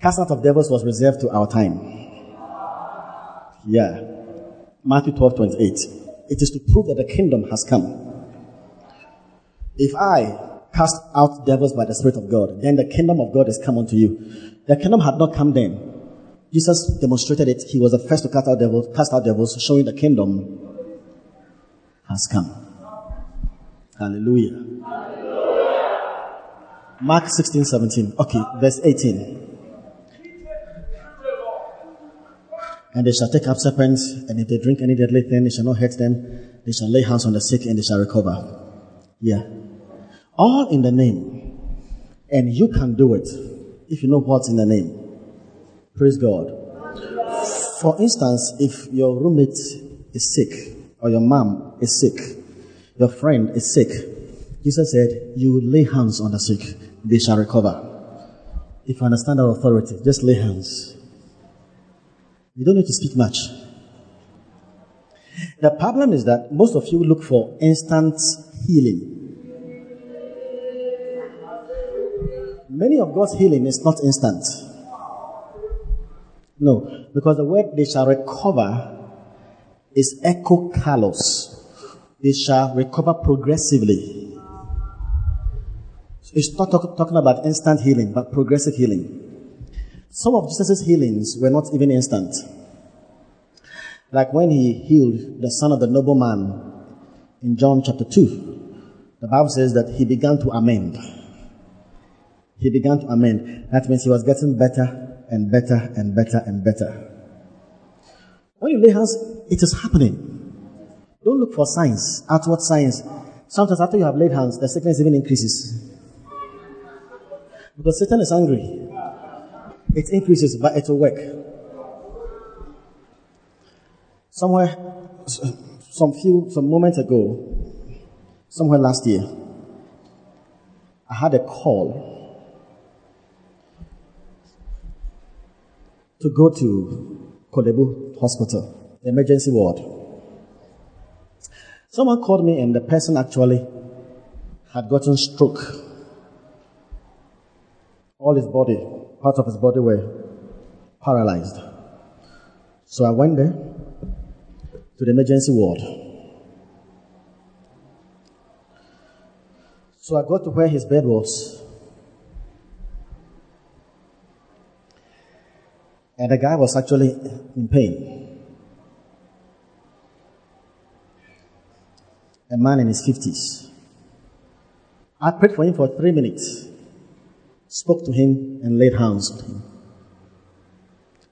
Casting out of devils was reserved to our time. Yeah. Matthew 12, 28. It is to prove that the kingdom has come. If I cast out devils by the Spirit of God, then the kingdom of God is come unto you. The kingdom had not come then. Jesus demonstrated it. He was the first to cast out devils, cast out devils, showing the kingdom has come. Hallelujah. Mark 16, 17. Okay, verse 18. And they shall take up serpents, and if they drink any deadly thing, it shall not hurt them. They shall lay hands on the sick, and they shall recover. Yeah. All in the name. And you can do it if you know what's in the name. Praise God. For instance, if your roommate is sick, or your mom is sick, your friend is sick, Jesus said, You lay hands on the sick, they shall recover. If you understand our authority, just lay hands. You don't need to speak much. The problem is that most of you look for instant healing. Many of God's healing is not instant. No, because the word they shall recover is kalos. They shall recover progressively. So it's not talk, talking about instant healing, but progressive healing. Some of Jesus' healings were not even instant. Like when he healed the son of the nobleman in John chapter 2, the Bible says that he began to amend. He began to amend. That means he was getting better and better and better and better. When you lay hands, it is happening. Don't look for signs, outward signs. Sometimes after you have laid hands, the sickness even increases. Because Satan is angry. It increases, but it will work. Somewhere, some few, some moments ago, somewhere last year, I had a call to go to Korle Bu Hospital, the emergency ward. Someone called me, and the person actually had gotten stroke. All his body, parts of his body were paralyzed. So I went there to the emergency ward. So I got to where his bed was. And the guy was actually in pain. A man in his 50s. I prayed for him for three minutes, spoke to him, and laid hands on him.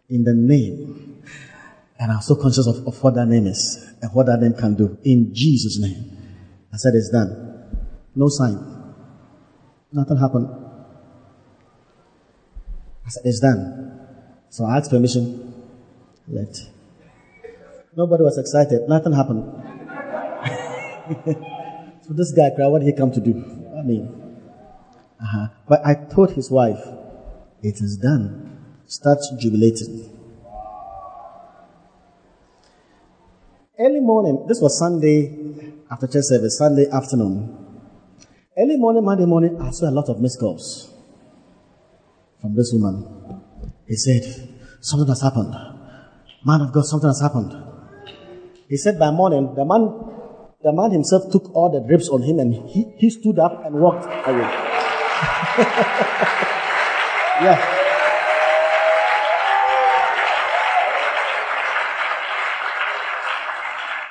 In the name. And I'm so conscious of, of what that name is and what that name can do. In Jesus' name. I said, It's done. No sign. Nothing happened. I said, It's done. So I asked permission. Left. Nobody was excited. Nothing happened. so this guy cried, what did he come to do? I mean, uh-huh. But I told his wife, it is done. Start jubilating. Early morning, this was Sunday after church service, Sunday afternoon. Early morning, Monday morning, I saw a lot of missed calls from this woman. He said, Something has happened. Man of God, something has happened. He said by morning, the man, the man himself took all the drips on him and he, he stood up and walked away. yeah.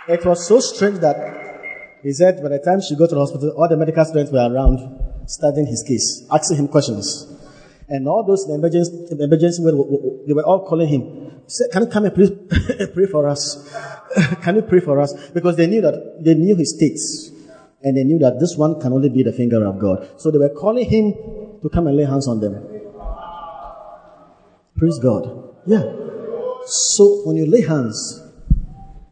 It was so strange that he said by the time she got to the hospital, all the medical students were around studying his case, asking him questions. And all those in the emergency, in the emergency they were all calling him. He said, Can you come and please pray for us? Can you pray for us? Because they knew that they knew his states. And they knew that this one can only be the finger of God. So they were calling him to come and lay hands on them. Praise God. Yeah. So when you lay hands,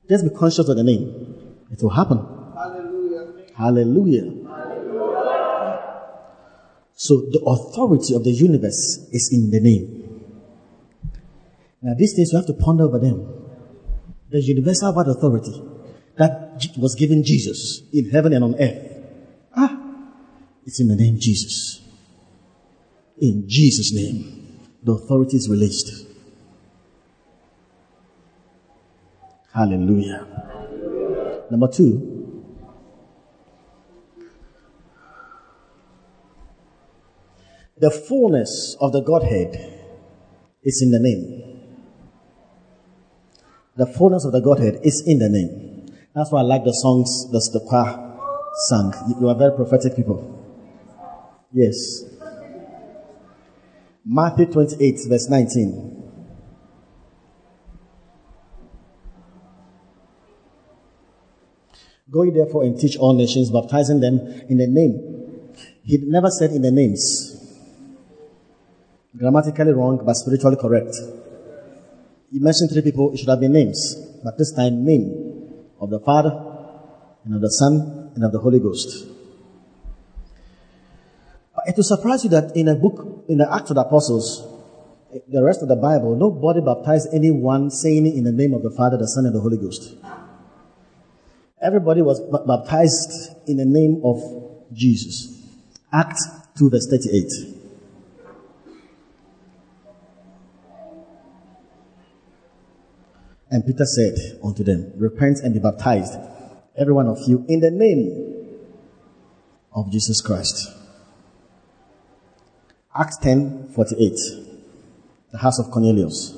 just be conscious of the name. It will happen. Hallelujah. Hallelujah. So the authority of the universe is in the name. Now these days you have to ponder over them. The universal word authority that was given Jesus in heaven and on earth. Ah, it's in the name Jesus. In Jesus' name, the authority is released. Hallelujah. Number two, The fullness of the Godhead is in the name. The fullness of the Godhead is in the name. That's why I like the songs that the choir sang. You are very prophetic people. Yes. Matthew 28, verse 19. Go ye therefore and teach all nations, baptizing them in the name. He never said in the names. Grammatically wrong, but spiritually correct. He mentioned three people, it should have been names. But this time, name of the Father, and of the Son, and of the Holy Ghost. But it will surprise you that in a book, in the Acts of the Apostles, eh, the rest of the Bible, nobody baptized anyone saying in the name of the Father, the Son, and the Holy Ghost. Everybody was baptized in the name of Jesus. Acts 2 verse 38. And Peter said unto them, Repent and be baptized, every one of you, in the name of Jesus Christ. Acts 10 48, the house of Cornelius.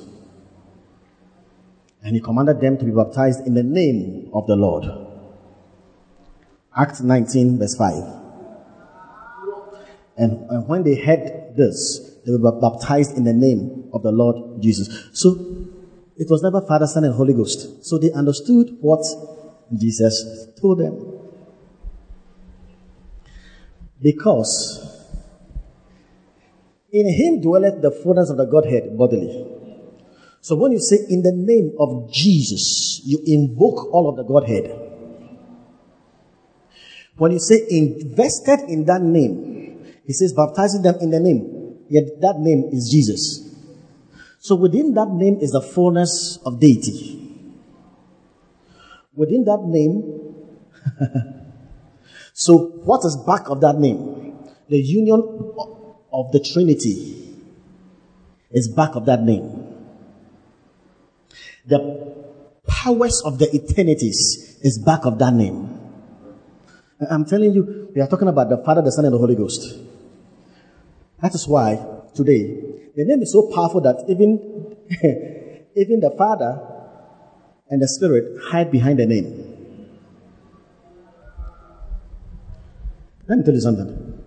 And he commanded them to be baptized in the name of the Lord. Acts 19, verse 5. And, and when they heard this, they were baptized in the name of the Lord Jesus. So it was never Father, Son, and Holy Ghost. So they understood what Jesus told them. Because in him dwelleth the fullness of the Godhead bodily. So when you say in the name of Jesus, you invoke all of the Godhead. When you say invested in that name, he says baptizing them in the name. Yet that name is Jesus. So within that name is the fullness of deity. Within that name, so what is back of that name? The union of the Trinity is back of that name. The powers of the eternities is back of that name. I'm telling you, we are talking about the Father, the Son, and the Holy Ghost. That is why today the name is so powerful that even even the Father and the Spirit hide behind the name. Let me tell you something.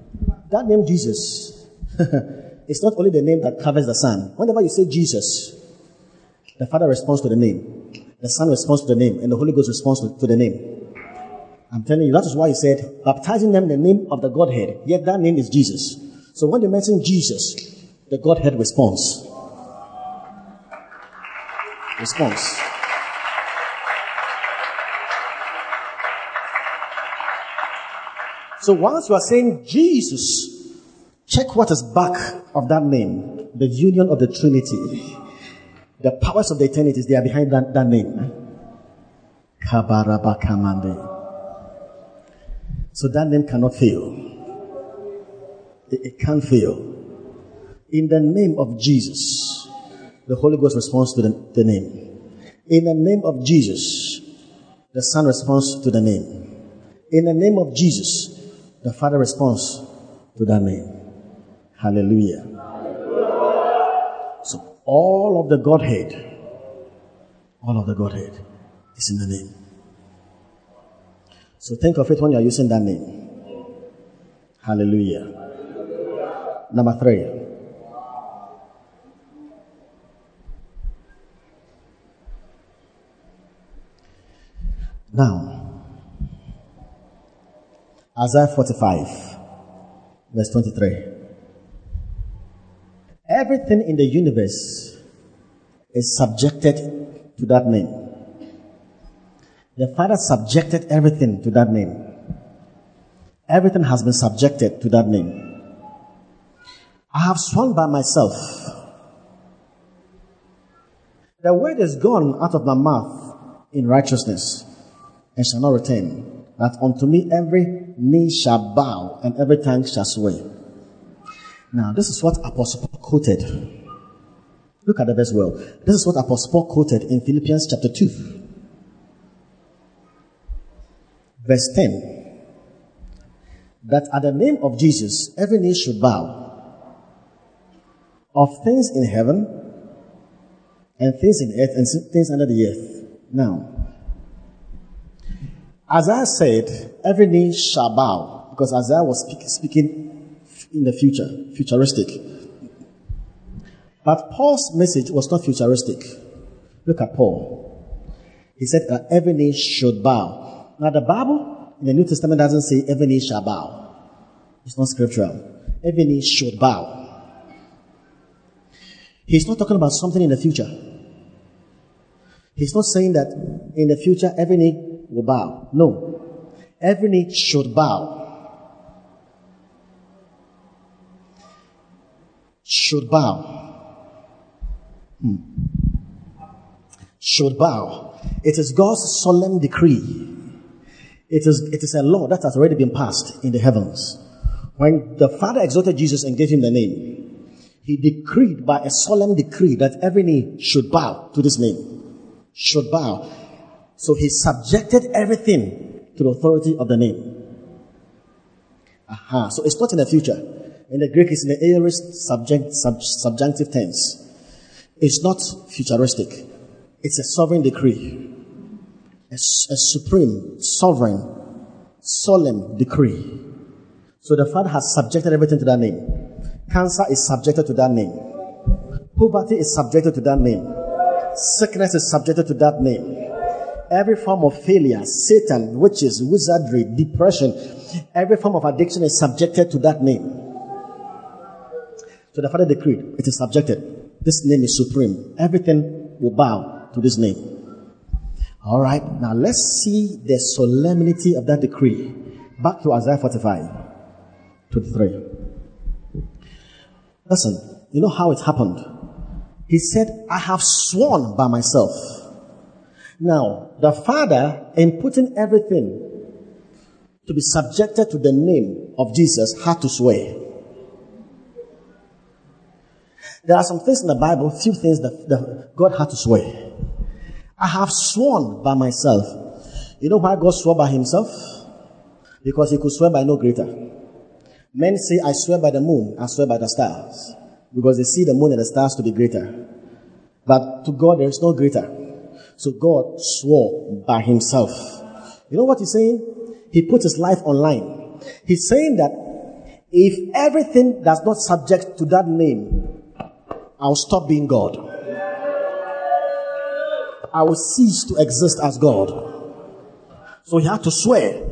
That name Jesus is not only the name that covers the Son. Whenever you say Jesus, the Father responds to the name, the Son responds to the name, and the Holy Ghost responds to, the name. I'm telling you, that is why he said, baptizing them in the name of the Godhead. Yet that name is Jesus. So when they mention Jesus, the Godhead responds. Response. So once you are saying Jesus, check what is back of that name. The union of the Trinity. The powers of the eternities, they are behind that, that name. Kabarabakamande. So that name cannot fail. It, it can't fail. In the name of Jesus, the Holy Ghost responds to the, the name. In the name of Jesus, the Son responds to the name. In the name of Jesus, the Father responds to that name. Hallelujah. So all of the Godhead, all of the Godhead is in the name. So think of it when you are using that name. Hallelujah. Number three. Now, Isaiah 45, verse 23. Everything in the universe is subjected to that name. The Father subjected everything to that name. Everything has been subjected to that name. I have sworn by myself. The word is gone out of my mouth in righteousness and shall not return. That unto me every knee shall bow and every tongue shall swear. Now, this is what Apostle Paul quoted. Look at the verse well. This is what Apostle Paul quoted in Philippians chapter 2 verse 10 that at the name of Jesus, every knee should bow of things in heaven and things in earth and things under the earth. Now, Isaiah said, every knee shall bow because Isaiah was speak, speaking in the future, futuristic. But Paul's message was not futuristic. Look at Paul. He said that every knee should bow. Now, the Bible in the New Testament doesn't say every knee shall bow. It's not scriptural. Every knee should bow. He's not talking about something in the future. He's not saying that in the future every knee will bow. No. Every knee should bow. Should bow. Hmm. Should bow. It is God's solemn decree it is, it is a law that has already been passed in the heavens. When the Father exalted Jesus and gave him the name, he decreed by a solemn decree that every knee should bow to this name. Should bow. So he subjected everything to the authority of the name. Aha. So it's not in the future. In the Greek, it's in the aorist subject, sub, subjunctive tense. It's not futuristic. It's a sovereign decree a, a supreme, sovereign, solemn decree. So the Father has subjected everything to that name. Cancer is subjected to that name. Poverty is subjected to that name. Sickness is subjected to that name. Every form of failure, Satan, witches, wizardry, depression, every form of addiction is subjected to that name. So the Father decreed, it is subjected. This name is supreme. Everything will bow to this name. All right, now let's see the solemnity of that decree Back to Isaiah 45, 23. Listen, you know how it happened? He said, I have sworn by myself. Now, the Father, in putting everything to be subjected to the name of Jesus, had to swear. There are some things in the Bible, few things that, that God had to swear. I have sworn by myself. You know why God swore by himself? Because he could swear by no greater. Men say, I swear by the moon, I swear by the stars. Because they see the moon and the stars to be greater. But to God, there is no greater. So God swore by himself. You know what he's saying? He put his life online. He's saying that if everything does not subject to that name, I'll stop being God. I will cease to exist as God. So he had to swear.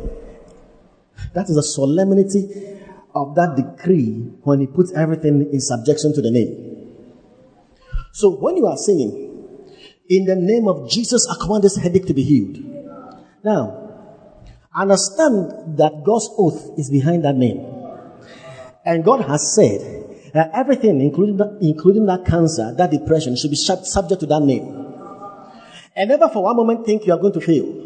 That is the solemnity of that decree when he puts everything in subjection to the name. So when you are saying, in the name of Jesus, I command this headache to be healed. Now, understand that God's oath is behind that name. And God has said that everything, including that, including that cancer, that depression, should be subject to that name. And never for one moment think you are going to fail.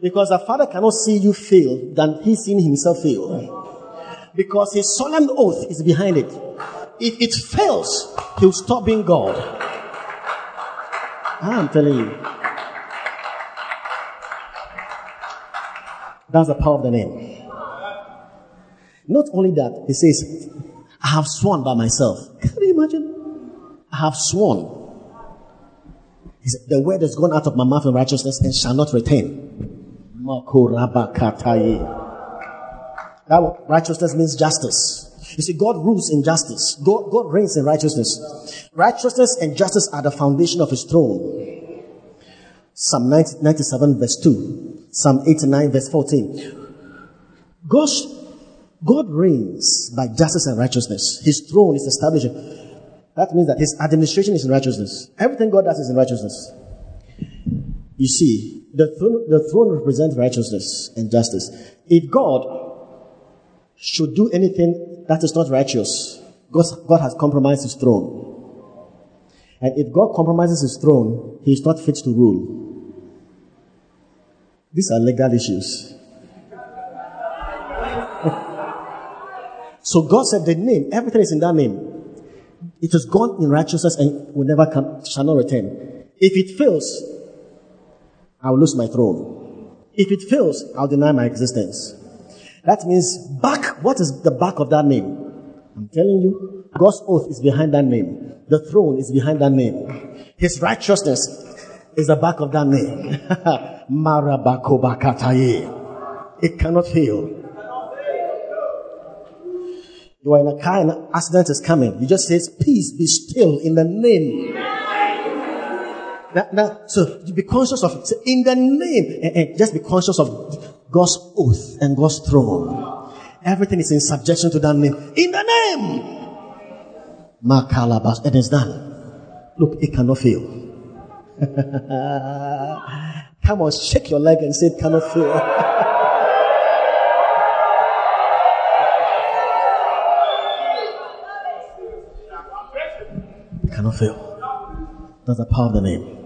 Because the Father cannot see you fail than He seeing Himself fail. Because His solemn oath is behind it. If it fails, He'll stop being God. I'm telling you. That's the power of the name. Not only that, He says, I have sworn by myself. Can you imagine? I have sworn said, the word has gone out of my mouth in righteousness and shall not return. That righteousness means justice. You see, God rules in justice. God, God reigns in righteousness. Righteousness and justice are the foundation of his throne. Psalm 90, 97 verse 2. Psalm 89 verse 14. God's, God reigns by justice and righteousness. His throne is established that means that his administration is in righteousness. Everything God does is in righteousness. You see, the throne, the throne represents righteousness and justice. If God should do anything that is not righteous, God, God has compromised his throne. And if God compromises his throne, he is not fit to rule. These are legal issues. so God said the name, everything is in that name. It has gone in righteousness and will never come, shall not return. If it fails, I will lose my throne. If it fails, I'll deny my existence. That means back, what is the back of that name? I'm telling you, God's oath is behind that name. The throne is behind that name. His righteousness is the back of that name. Marabakobakataye. It cannot fail. You are in a car and an accident is coming. You just say, peace, be still in the name. Now, so be conscious of it. In the name, and, and just be conscious of God's oath and God's throne. Everything is in subjection to that name. In the name. Makalabas. And it's done. Look, it cannot fail. Come on, shake your leg and say it cannot fail. cannot fail. That's the power of the name.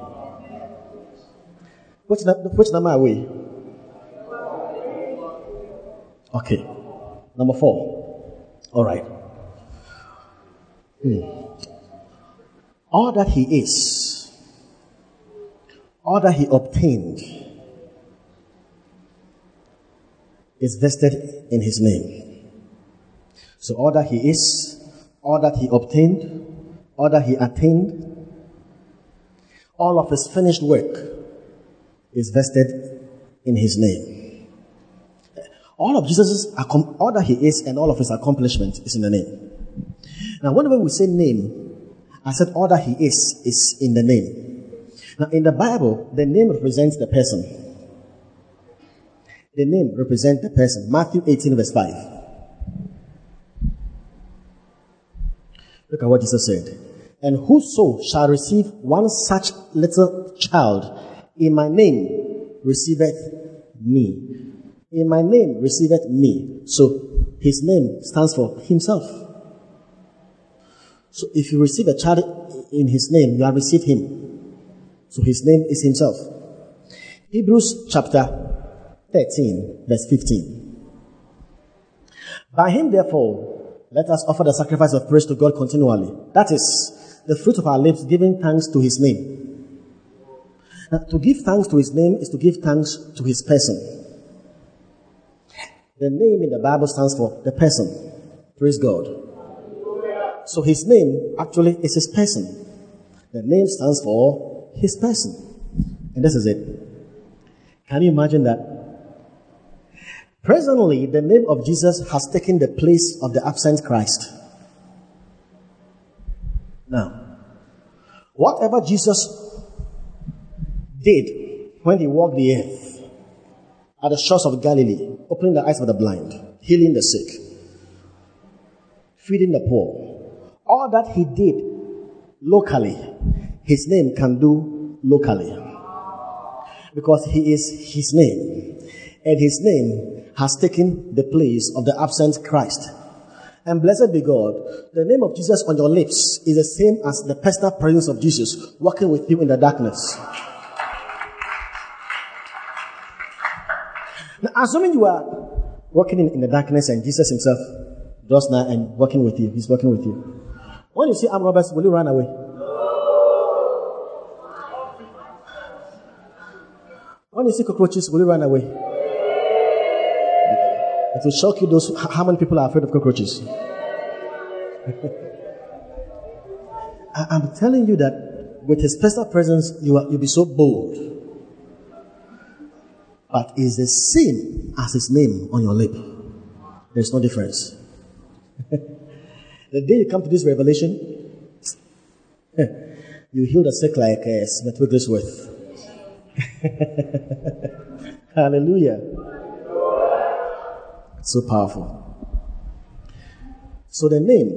Which, number are we? Okay. Number four. All right. Hmm. All that he is, all that he obtained, is vested in his name. So all that he is, all that he obtained, all that he attained, all of his finished work is vested in his name. All of Jesus' all that he is and all of his accomplishment is in the name. Now, whenever we say name, I said all that he is is in the name. Now, in the Bible, the name represents the person. The name represents the person. Matthew 18, verse 5. Look at what Jesus said. And whoso shall receive one such little child in my name receiveth me. In my name receiveth me. So his name stands for himself. So if you receive a child in his name, you have received him. So his name is himself. Hebrews chapter 13, verse 15. By him, therefore, let us offer the sacrifice of praise to God continually. That is the fruit of our lips, giving thanks to his name. Now, to give thanks to his name is to give thanks to his person. The name in the Bible stands for the person. Praise God. So his name actually is his person. The name stands for his person. And this is it. Can you imagine that? Presently, the name of Jesus has taken the place of the absent Christ. Now, whatever Jesus did when he walked the earth at the shores of Galilee, opening the eyes of the blind, healing the sick, feeding the poor, all that he did locally, his name can do locally. Because he is his name. And his name has taken the place of the absent Christ. And blessed be God, the name of Jesus on your lips is the same as the personal presence of Jesus walking with you in the darkness. Now, assuming you are walking in, in the darkness and Jesus himself draws nigh and working with you, he's working with you. When you see armed robbers, will you run away? When you see cockroaches, will you run away? It will shock you those how many people are afraid of cockroaches. I, am telling you that with his personal presence, you are, you'll be so bold. But is the same as his name on your lip. There's no difference. the day you come to this revelation, you heal the sick like uh, Smith Wigglesworth. Hallelujah. So powerful. So the name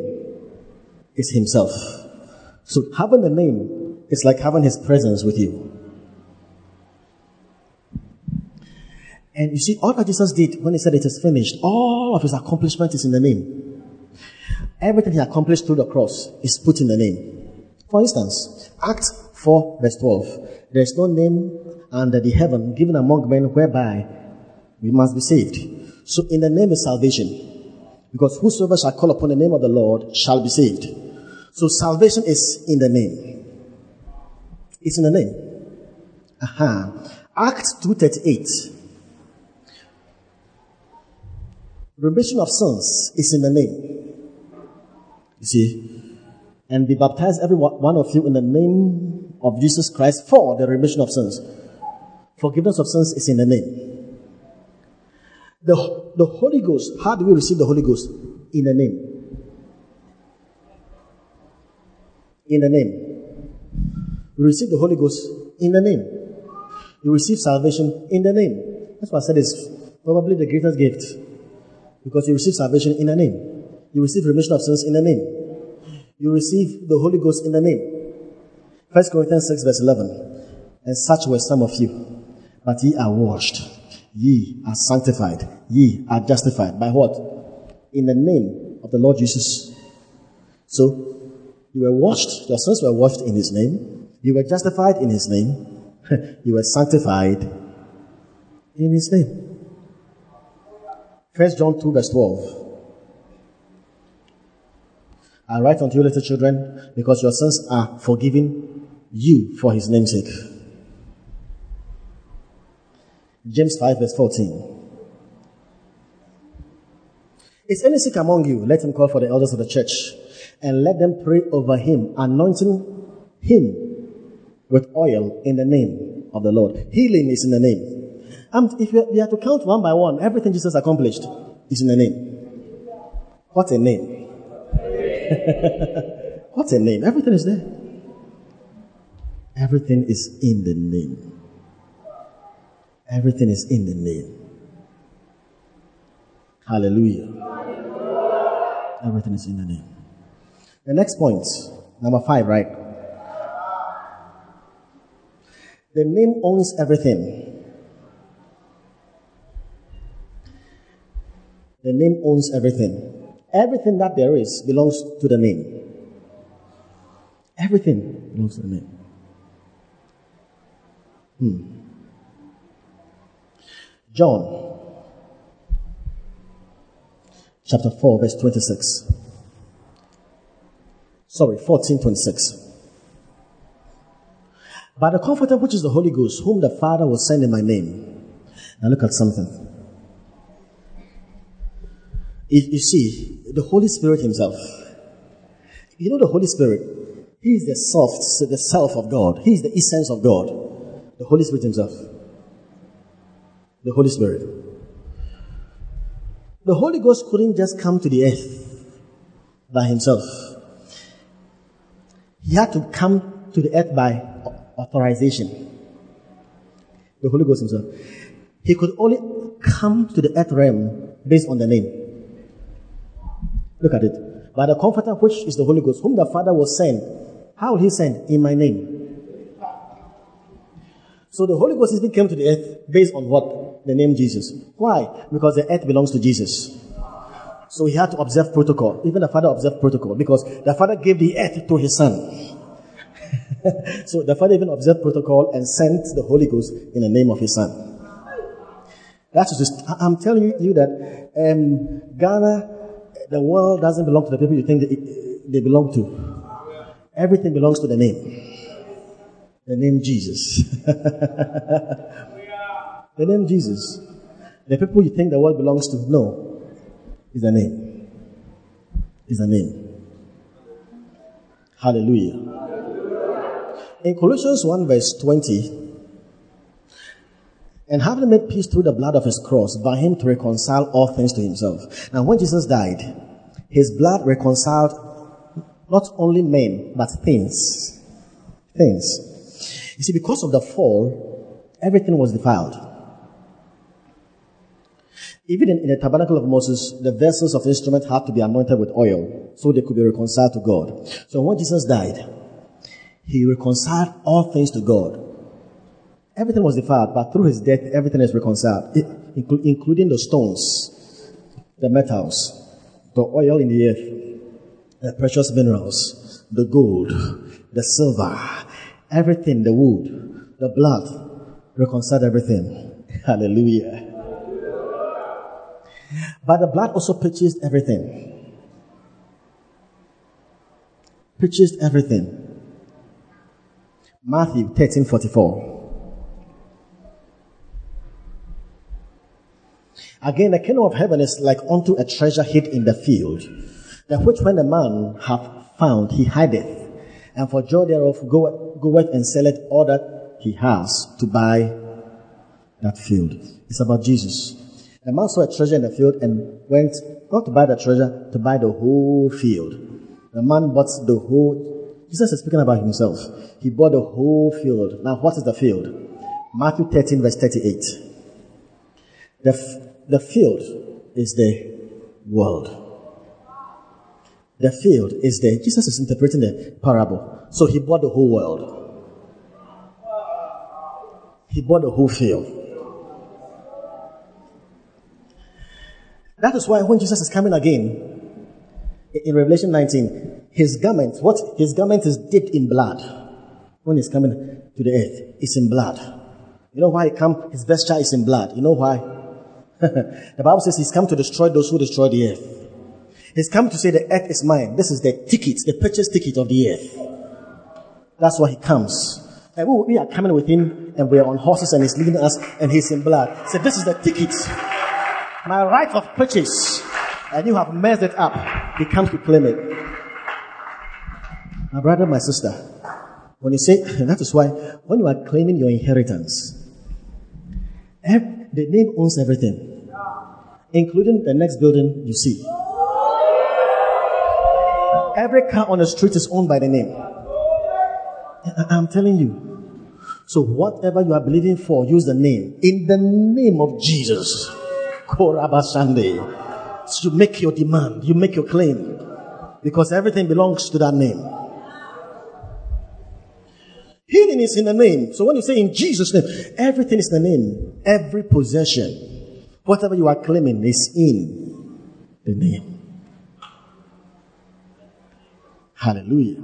is Himself. So having the name is like having His presence with you. And you see, all that Jesus did when He said it is finished, all of His accomplishment is in the name. Everything He accomplished through the cross is put in the name. For instance, Acts 4 verse 12. There is no name under the heaven given among men whereby we must be saved. So in the name is salvation. Because whosoever shall call upon the name of the Lord shall be saved. So salvation is in the name. It's in the name. Aha. Acts 2.38. Remission of sins is in the name. You see? And be baptized every one of you in the name of Jesus Christ for the remission of sins. Forgiveness of sins is in the name. The, the Holy Ghost, how do we receive the Holy Ghost? In the name. In the name. We receive the Holy Ghost in the name. You receive salvation in the name. That's why I said it's probably the greatest gift. Because you receive salvation in the name. You receive remission of sins in the name. You receive the Holy Ghost in the name. 1 Corinthians 6 verse 11. And such were some of you. But ye are washed. Ye are sanctified. Ye are justified. By what? In the name of the Lord Jesus. So, you were washed. Your sins were washed in His name. You were justified in His name. you were sanctified in His name. First John 2 verse 12. I write unto you, little children, because your sins are forgiven you for his name's sake. James 5 verse 14. Is any sick among you? Let him call for the elders of the church and let them pray over him, anointing him with oil in the name of the Lord. Healing is in the name. And if we are to count one by one, everything Jesus accomplished is in the name. What a name. what a name. Everything is there. Everything is in the name. Everything is in the name. Hallelujah. Everything is in the name. The next point, number five, right? The name owns everything. The name owns everything. Everything that there is belongs to the name. Everything belongs to the name. Hmm. John chapter 4, verse 26. Sorry, 14, 26. But the Comforter, which is the Holy Ghost, whom the Father will send in my name. Now look at something. You, see, the Holy Spirit Himself. You know the Holy Spirit. He is the self, the self of God. He is the essence of God. The Holy Spirit Himself. The Holy Spirit. The Holy Ghost couldn't just come to the earth by Himself. He had to come to the earth by authorization. The Holy Ghost Himself. He could only come to the earth realm based on the name. Look at it. By the Comforter, which is the Holy Ghost, whom the Father will send. How will He send? In my name. So the Holy Ghost is came to the earth based on what? The name Jesus. Why? Because the earth belongs to Jesus. So he had to observe protocol. Even the Father observed protocol because the Father gave the earth to his Son. so the Father even observed protocol and sent the Holy Ghost in the name of his Son. That's just, I'm telling you that um, Ghana the world doesn't belong to the people you think they belong to. Everything belongs to the name. The name Jesus. the name Jesus. The people you think the world belongs to, no. Is the name. Is the name. Hallelujah. In Colossians 1 verse 20, and having made peace through the blood of his cross, by him to reconcile all things to himself. Now, when Jesus died, his blood reconciled not only men, but things. Things. You see, because of the fall, everything was defiled. Even in, in, the tabernacle of Moses, the vessels of the instrument had to be anointed with oil so they could be reconciled to God. So when Jesus died, he reconciled all things to God. Everything was defiled, but through his death, everything is reconciled, including the stones, the metals, the oil in the earth, the precious minerals, the gold, the silver, everything, the wood, the blood, reconciled everything. Hallelujah. But the blood also purchased everything. Purchased everything. Matthew 13 44. Again, the kingdom of heaven is like unto a treasure hid in the field, the which when a man hath found, he hideth, and for joy thereof goeth, and selleth all that he has to buy that field. It's about Jesus. The man saw a treasure in the field and went not to buy the treasure, to buy the whole field. The man bought the whole. Jesus is speaking about himself. He bought the whole field. Now, what is the field? Matthew 13, verse 38. The, the field is the world. The field is the, Jesus is interpreting the parable. So he bought the whole world. He bought the whole field. That is why when Jesus is coming again, in Revelation 19, his garment, what? His garment is dipped in blood. When he's coming to the earth, it's in blood. You know why he come? His vesture is in blood. You know why? the Bible says he's come to destroy those who destroy the earth. He's come to say the earth is mine. This is the ticket, the purchase ticket of the earth. That's why he comes. And we, are coming with him and we're on horses and he's leading us and he's in blood. Said, this is the ticket. My right of purchase. And you have messed it up. He comes to claim it. My brother, my sister, when you say, that is why when you are claiming your inheritance, the name owns everything, including the next building you see. Every car on the street is owned by the name. I'm telling you. So whatever you are believing for, use the name. In the name of Jesus. Korabashande. So you make your demand, you make your claim. Because everything belongs to that name. Healing is in the name. So when you say in Jesus' name, everything is in the name. Every possession, whatever you are claiming is in. the name. Hallelujah.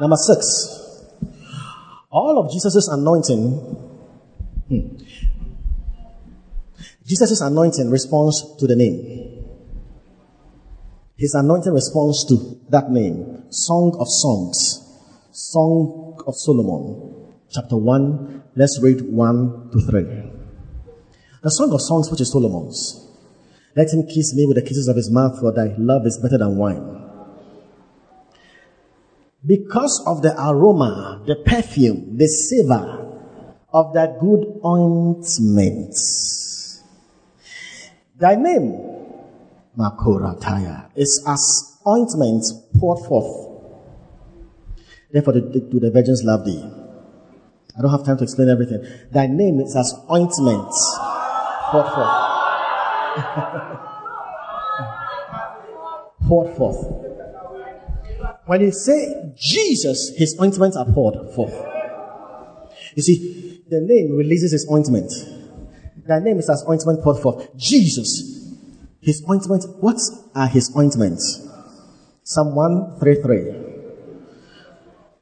Number six. All of Jesus' anointing, hmm, Jesus' anointing responds to the name. His anointing responds to that name. Song of Songs. Song of Solomon. Chapter 1. Let's read 1 to 3. The Song of Songs, which is Solomon's. Let him kiss me with the kisses of his mouth, for thy love is better than wine. Because of the aroma, the perfume, the savor of that good ointment. Thy name, Makorataya, is as ointment poured forth. Therefore, do the virgins love thee? I don't have time to explain everything. Thy name is as ointment poured forth. poured forth. When you say Jesus, his ointments are poured forth. You see, the name releases his ointment. The name is as ointment poured forth. Jesus, his ointment, what are his ointments? Psalm 133.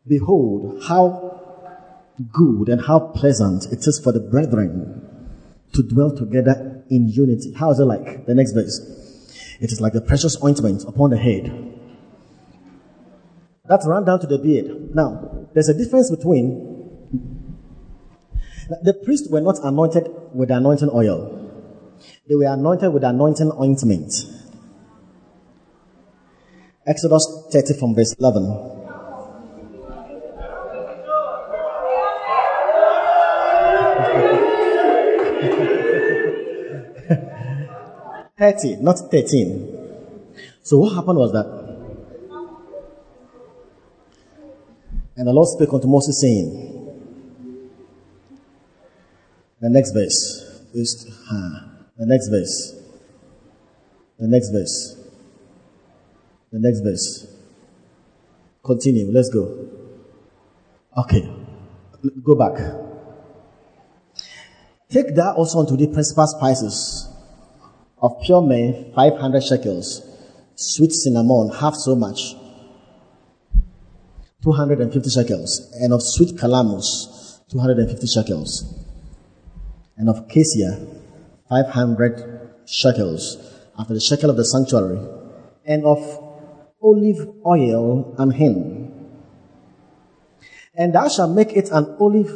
Behold, how good and how pleasant it is for the brethren to dwell together in unity. How is it like? The next verse. It is like the precious ointment upon the head that ran down to the beard. Now, there's a difference between the priests were not anointed with anointing oil. They were anointed with anointing ointment. Exodus 30 from verse 11. Thirty, not thirteen. So what happened was that And the Lord spake unto Moses, saying, The next verse. Is, the next verse. The next verse. The next verse. Continue. Let's go. Okay. Go back. Take that also unto the principal spices of pure myrrh, 500 shekels, sweet cinnamon, half so much 250 shekels, and of sweet calamus, 250 shekels, and of cassia, 500 shekels, after the shekel of the sanctuary, and of olive oil and hin. And thou shalt make it an olive,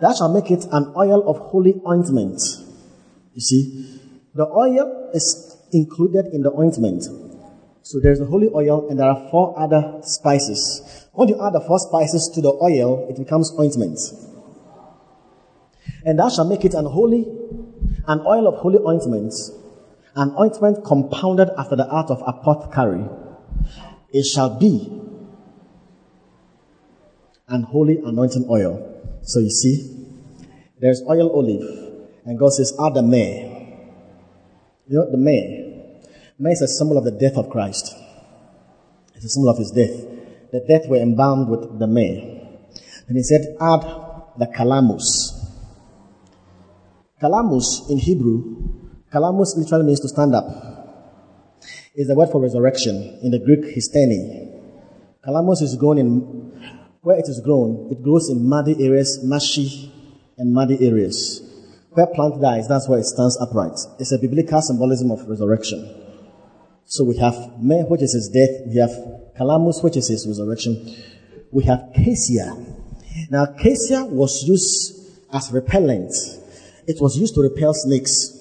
thou shalt make it an oil of holy ointment. You see, the oil is included in the ointment. So there's the holy oil, and there are four other spices when you add the four spices to the oil, it becomes ointment. And that shall make it an holy, an oil of holy ointment, an ointment compounded after the art of apothecary. It shall be an holy anointing oil. So you see, there's oil olive, and God says, add the myrrh. You know, the myrrh. Myrrh is a symbol of the death of Christ. It's a symbol of his death the death were embalmed with the myrrh. And he said, add the calamus. Calamus in Hebrew, calamus literally means to stand up. Is the word for resurrection in the Greek histemi. Calamus is grown in, where it is grown, it grows in muddy areas, marshy and muddy areas. Where plant dies, that's where it stands upright. It's a biblical symbolism of resurrection. So we have myrrh, which is his death. We have calamus, which is his resurrection. We have cassia. Now, cassia was used as repellent. It was used to repel snakes.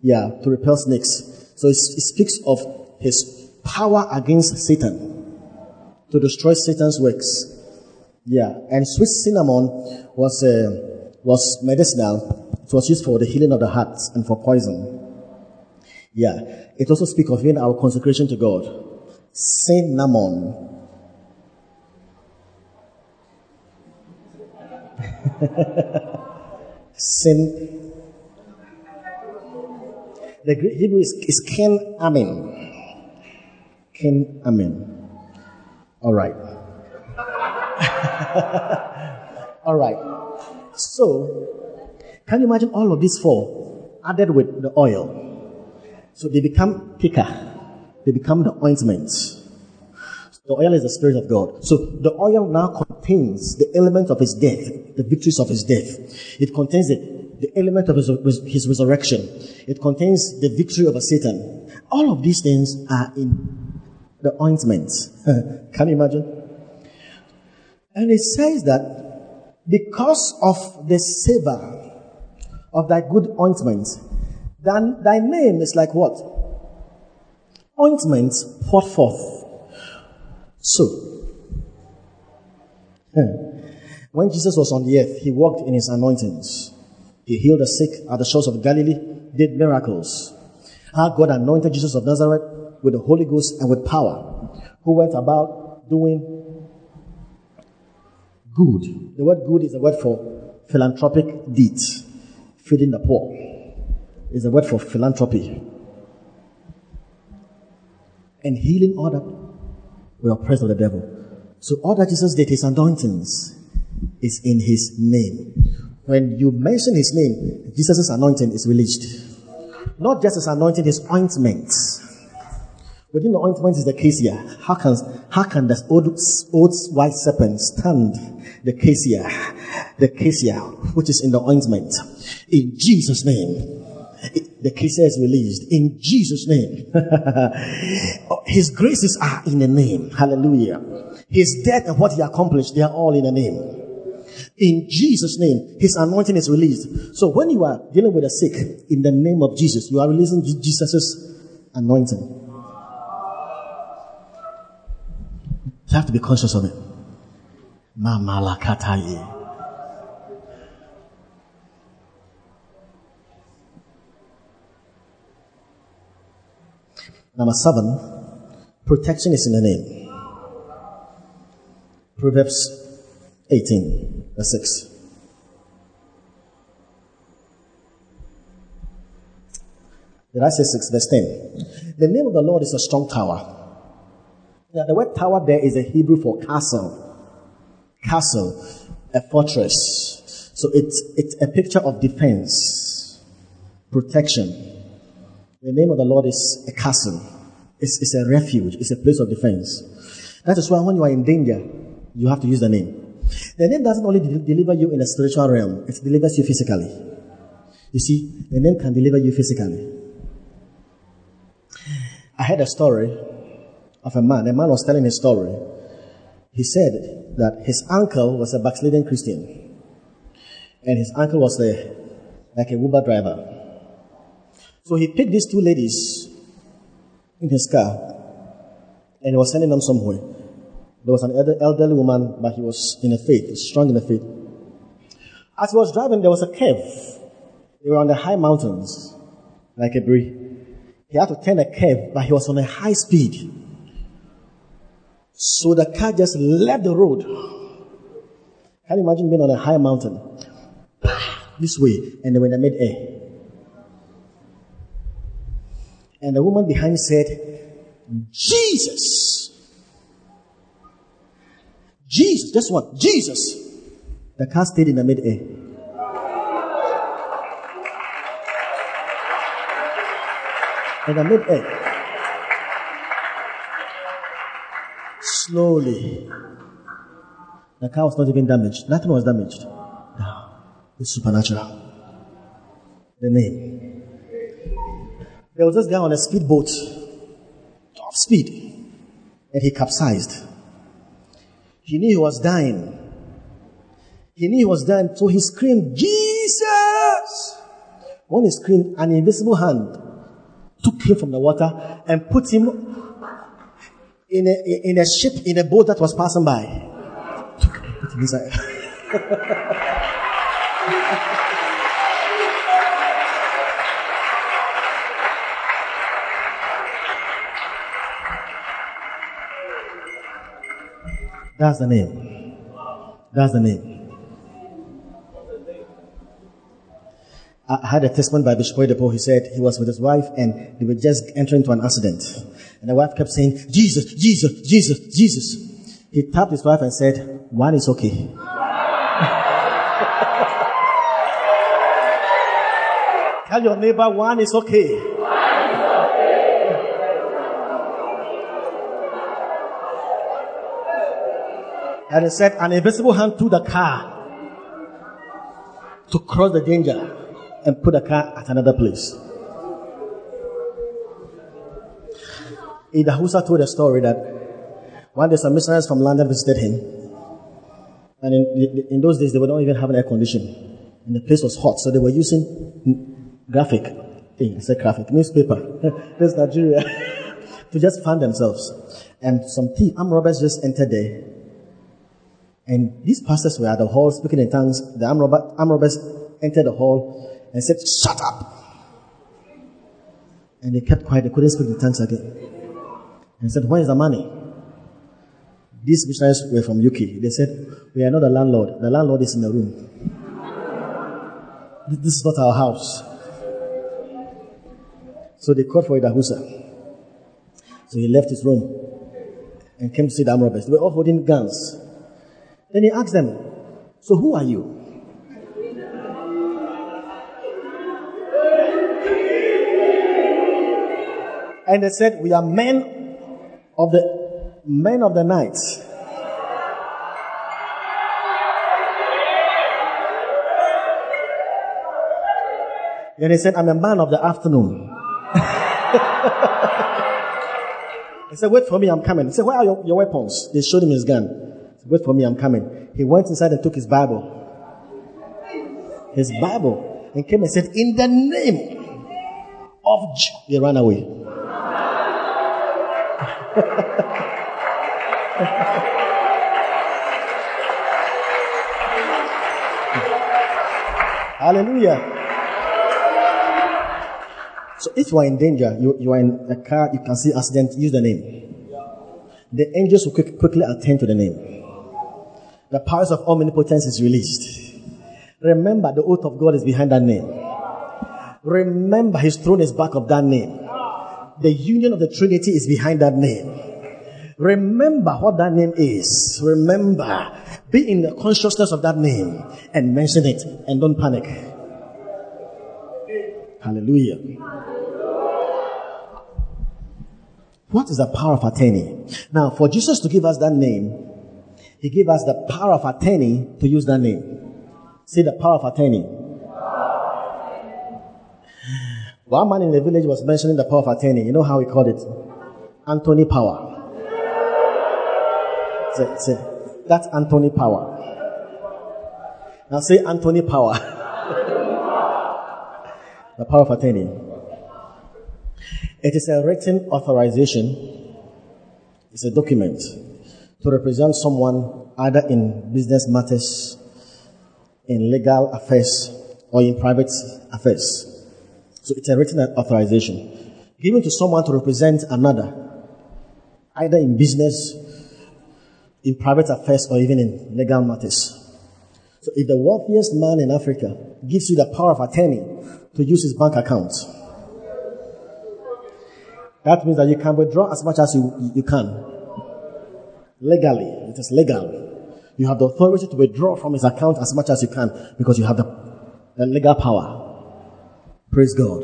Yeah, to repel snakes. So it, it speaks of his power against Satan to destroy Satan's works. Yeah, and sweet cinnamon was uh, was medicinal. It was used for the healing of the heart and for poison. Yeah, it also speaks of in our consecration to God cinnamon. Sin. The Greek Hebrew is, is Ken Amen. Ken Amen. All right. all right. So, can you imagine all of these four added with the oil? So they become thicker. They become the ointment. The oil is the Spirit of God. So the oil now contains the element of his death, the victories of his death. It contains the, the element of his, his resurrection. It contains the victory over Satan. All of these things are in the ointment. Can you imagine? And it says that because of the savor of thy good ointment, then thy name is like what? Ointment poured forth so, hmm. when Jesus was on the earth, he walked in his anointings. He healed the sick at the shores of Galilee, did miracles. How God anointed Jesus of Nazareth with the Holy Ghost and with power, who went about doing good. The word good is a word for philanthropic deeds, feeding the poor. Is a word for philanthropy. And healing other we are oppressed of the devil. So all that Jesus did, his anointings, is in his name. When you mention his name, Jesus' anointing is released. Not just his anointing, his ointment. Within the ointment is the cassia. How can, how can this old, old white serpent stand the cassia? The cassia, which is in the ointment. In Jesus' name the case is released in Jesus' name. His graces are in the name. Hallelujah. His death and what he accomplished, they are all in the name. In Jesus' name, his anointing is released. So when you are dealing with the sick in the name of Jesus, you are releasing Jesus' anointing. You have to be conscious of it. Mamalakataye. Number seven, protection is in the name. Proverbs 18, verse 6. Did I say 6, verse 10? The name of the Lord is a strong tower. The word tower there is a Hebrew for castle. Castle, a fortress. So it's, it's a picture of defense, protection. The name of the Lord is a castle. It's, it's a refuge. It's a place of defense. That is why when you are in danger, you have to use the name. The name doesn't only de- deliver you in the spiritual realm, it delivers you physically. You see, the name can deliver you physically. I had a story of a man. A man was telling his story. He said that his uncle was a backsliding Christian. And his uncle was a, like a Uber driver. So he picked these two ladies in his car and he was sending them somewhere. There was an elderly woman, but he was in the faith, strong in the faith. As he was driving, there was a cave. They were on the high mountains, like a brie. He had to turn a curve, but he was on a high speed. So the car just left the road. Can you imagine being on a high mountain? This way, and they were in the mid-air. And the woman behind said, Jesus. Jesus, just one, Jesus. The car stayed in the mid-air. In the mid-air. Slowly. The car was not even damaged. Nothing was damaged. It's supernatural. The name. There was this guy on a speedboat, top speed, and he capsized. He knew he was dying. He knew he was dying, so he screamed, Jesus! When he screamed, an invisible hand took him from the water and put him in a, in a ship, in a boat that was passing by. That's the name. That's the name. I had a testimony by Bishop Oyedepo. He said he was with his wife and they were just entering into an accident. And the wife kept saying, Jesus, Jesus, Jesus, Jesus. He tapped his wife and said, one is okay. Tell your neighbor one is okay. One is okay. And he said, an invisible hand threw the car to cross the danger and put the car at another place. Idahosa told a story that one day some missionaries from London visited him. And in, in those days, they were not even have an air conditioning. And the place was hot, so they were using graphic. I said graphic, newspaper. this Nigeria. to just fan themselves. And some thief, armed robbers just entered there. And these pastors were at the hall speaking in tongues. The armed, robber, armed robbers entered the hall and said, Shut up! And they kept quiet. They couldn't speak in tongues again and said, Where is the money? These missionaries were from UK. They said, We are not the landlord. The landlord is in the room. This is not our house. So they called for Idahosa. So he left his room and came to see the arm robbers. They were all holding guns. Then he asked them, So who are you? And they said, We are men of the men of the night. Then he said, I'm a man of the afternoon. he said, Wait for me, I'm coming. He said, Where are your, your weapons? They showed him his gun. Said, Wait for me, I'm coming. He went inside and took his Bible. His Bible. And came and said, In the name of J-. They ran away. Hallelujah. So if you are in danger, you, you are in a car, you can see accident, use the name. The angels will quick, quickly attend to the name. The powers of omnipotence is released. Remember, the oath of God is behind that name. Remember, his throne is back of that name. The union of the Trinity is behind that name. Remember what that name is. Remember. Be in the consciousness of that name and mention it and don't panic. Hallelujah. What is the power of attorney? Now, for Jesus to give us that name, he gave us the power of attorney to use that name. See the power of attorney. One man in the village was mentioning the power of attorney. You know how he called it? Anthony Power. Say, say, that's Anthony Power. Now say Anthony Power. the power of attorney. It is a written authorization. It's a document to represent someone either in business matters, in legal affairs, or in private affairs. So it's a written authorization given to someone to represent another, either in business, in private affairs, or even in legal matters. So if the wealthiest man in Africa gives you the power of attorney to use his bank account, that means that you can withdraw as much as you, you can. Legally, it is legal. You have the authority to withdraw from his account as much as you can because you have the, the legal power. Praise God.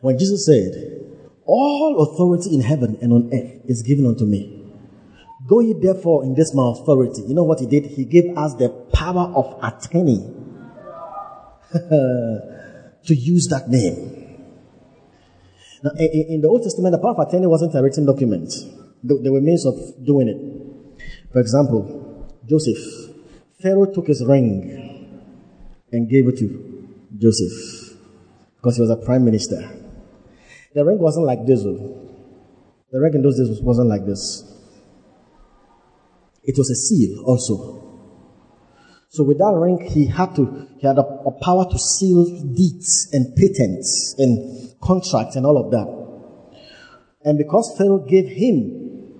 When Jesus said, All authority in heaven and on earth is given unto me. Go ye therefore in this my authority. You know what he did? He gave us the power of attorney to use that name. Now, in the Old Testament, the power of attorney wasn't a written document. There were means of doing it. For example, Joseph. Pharaoh took his ring and gave it to Joseph because he was a prime minister. The ring wasn't like this. Oh. The ring in those days wasn't like this. It was a seal also. So with that ring, he had to, he had a, a power to seal deeds and patents and contracts and all of that. And because Pharaoh gave him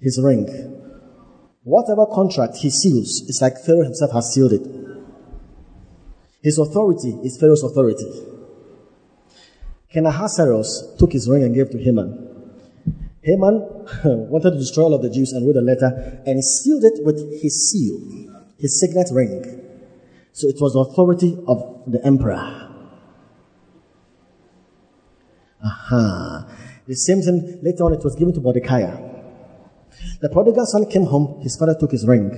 his ring, whatever contract he seals, it's like Pharaoh himself has sealed it. His authority is Pharaoh's authority. King Ahasuerus took his ring and gave to Haman. Haman wanted to destroy all of the Jews and wrote a letter and he sealed it with his seal, his signet ring. So it was the authority of the emperor. Aha. The same thing later on it was given to Mordecai. The prodigal son came home, his father took his ring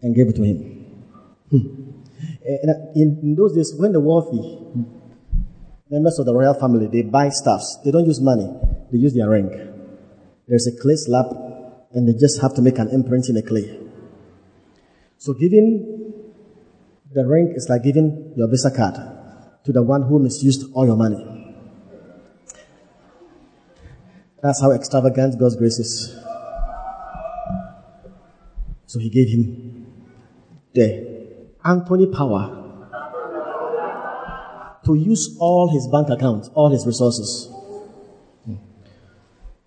and gave it to him. Hmm. In, in those days, when the wealthy members of the royal family, they buy stuffs, they don't use money, they use their ring. There's a clay slab and they just have to make an imprint in the clay. So giving the ring is like giving your Visa card to the one who misused all your money. That's how extravagant God's grace is. So he gave him the attorney power to use all his bank accounts, all his resources.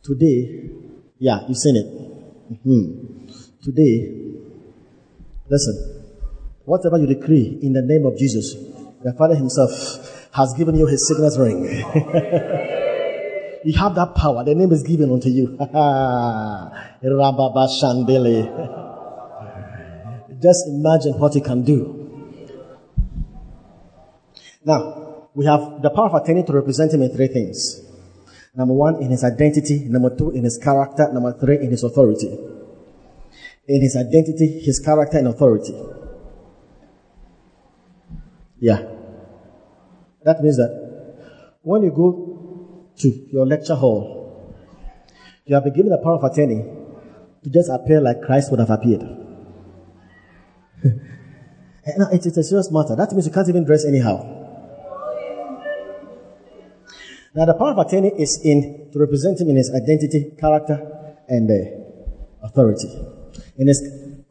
Today, yeah, you've seen it. Mm-hmm. Today, listen, whatever you decree in the name of Jesus, the Father Himself has given you His signet ring. you have that power. The name is given unto you. Just imagine what He can do. Now, we have the power of attorney to represent Him in three things. Number one, in His identity. Number two, in His character. Number three, in His authority. In His identity, His character, and authority. Yeah. That means that when you go to your lecture hall, you have been given the power of attorney to just appear like Christ would have appeared. it's, it's a serious matter. That means you can't even dress anyhow. Now, the power of attorney is in to represent him in his identity, character, and uh, authority. In his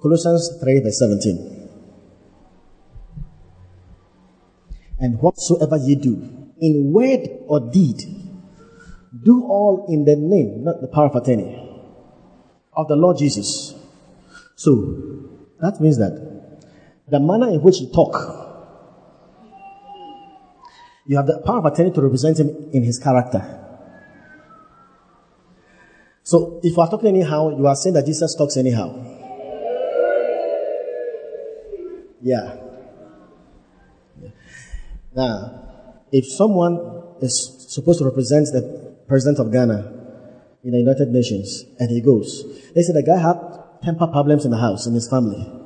Colossians 3, verse 17. And whatsoever ye do, in word or deed, do all in the name, not the power of attorney, of the Lord Jesus. So, that means that the manner in which you talk, you have the power of attorney to represent him in his character. So, if you are talking anyhow, you are saying that Jesus talks anyhow. Yeah. Now, if someone is supposed to represent the president of Ghana in the United Nations and he goes, they say the guy had temper problems in the house, in his family,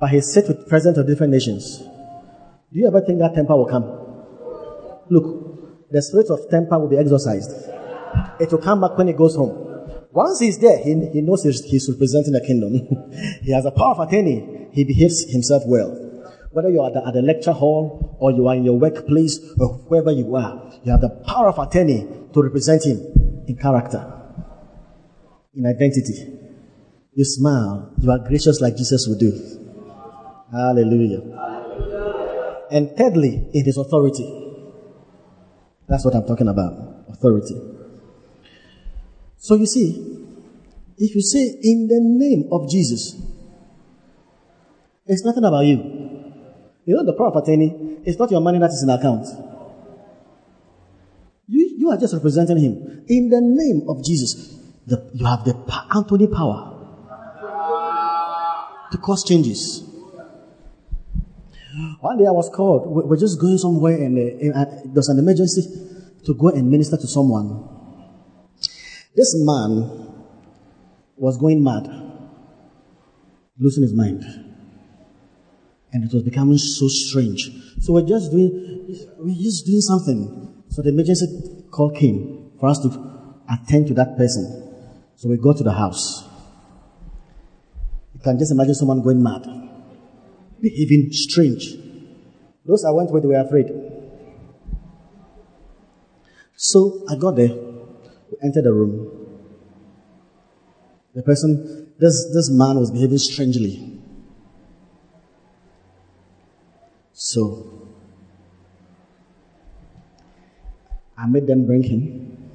but he sits with presidents of different nations. Do you ever think that temper will come? Look, the spirit of temper will be exorcised. It will come back when he goes home. Once he's there, he, he knows he's, he's representing the kingdom. he has a power of attorney. He behaves himself well. Whether you're at the, at the lecture hall or you are in your workplace or wherever you are, you have the power of attorney to represent him in character, in identity. You smile, you are gracious like Jesus would do. Hallelujah. And thirdly, it is authority. That's what I'm talking about. Authority. So you see, if you say in the name of Jesus, it's nothing about you. You know, the power of attorney is not your money that is in account. You, you are just representing him. In the name of Jesus, the, you have the attorney power to cause changes. One day I was called. We're just going somewhere and uh, there's an emergency to go and minister to someone. This man was going mad, losing his mind and it was becoming so strange. So we're just doing, we're just doing something. So the emergency call came for us to attend to that person. So we go to the house. You can just imagine someone going mad, behaving strange. Those I went with were afraid. So I got there, we entered the room. The person, this, this man was behaving strangely. So, I made them bring him.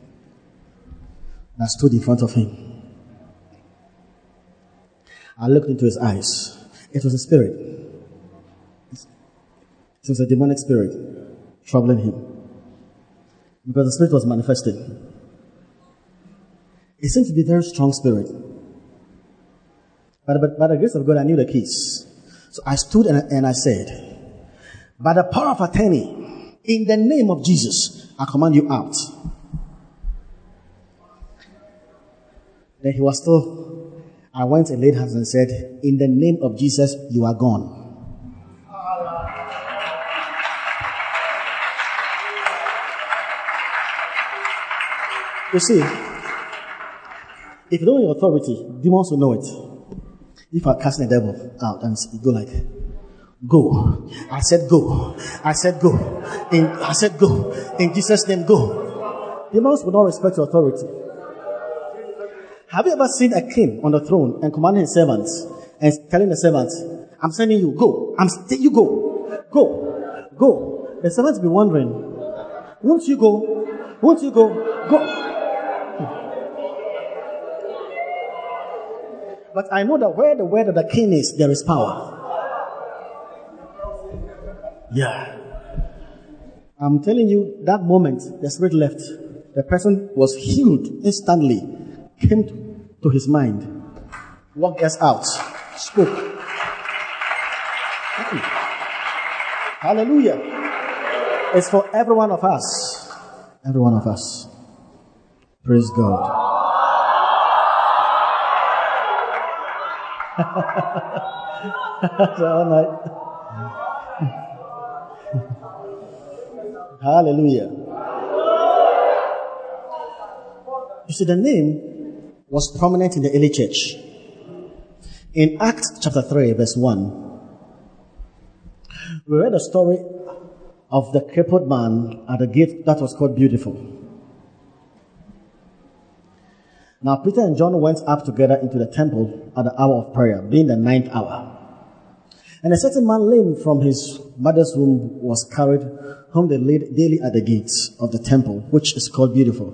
I stood in front of him. I looked into his eyes. It was a spirit. It was a demonic spirit troubling him. Because the spirit was manifesting. It seemed to be a very strong spirit. But, but by the grace of God, I knew the keys. So I stood and, and I said, by the power of attorney, in the name of Jesus, I command you out. Then he was still I went and laid hands and said, In the name of Jesus, you are gone. You see, if you don't your authority, demons will know it. If I cast the devil out and go like, go. I said go. I said go. In, I said go. In Jesus' name, go. Demons will not respect your authority. Have you ever seen a king on the throne and commanding his servants and telling the servants, I'm sending you, go. I'm st- you go. Go. Go. The servants be wondering, won't you go? Won't you go? Go. But I know that where the word of the king is, there is power. Yeah. I'm telling you, that moment, the spirit left. The person was healed instantly, came to, his mind, walked us out, spoke. Hallelujah. It's for every one of us. Every one of us. Praise God. all night. Hallelujah. You see, the name was prominent in the early church. In Acts chapter 3, verse 1, we read a story of the crippled man at a gate that was called Beautiful. Now Peter and John went up together into the temple at the hour of prayer, being the ninth hour. And a certain man lame from his mother's womb was carried, whom they laid daily at the gates of the temple, which is called Beautiful,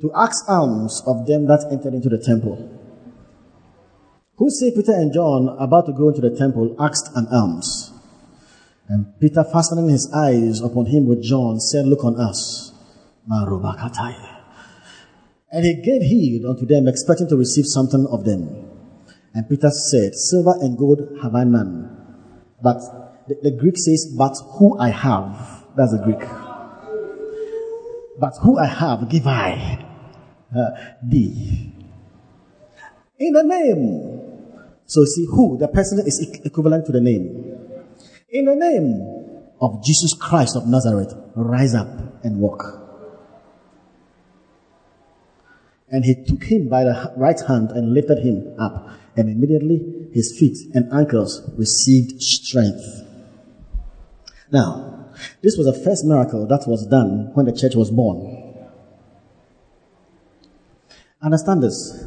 to ask alms of them that entered into the temple. Who say Peter and John, about to go into the temple, asked an alms. And Peter, fastening his eyes upon him with John, said, Look on us. And he gave heed unto them, expecting to receive something of them. And Peter said, Silver and gold have I none. But the, the Greek says, But who I have. That's the Greek. But who I have, give I uh, thee. In the name. So see who, the person is equivalent to the name. In the name of Jesus Christ of Nazareth, rise up and walk. And he took him by the right hand and lifted him up. And immediately his feet and ankles received strength. Now, this was the first miracle that was done when the church was born. Understand this.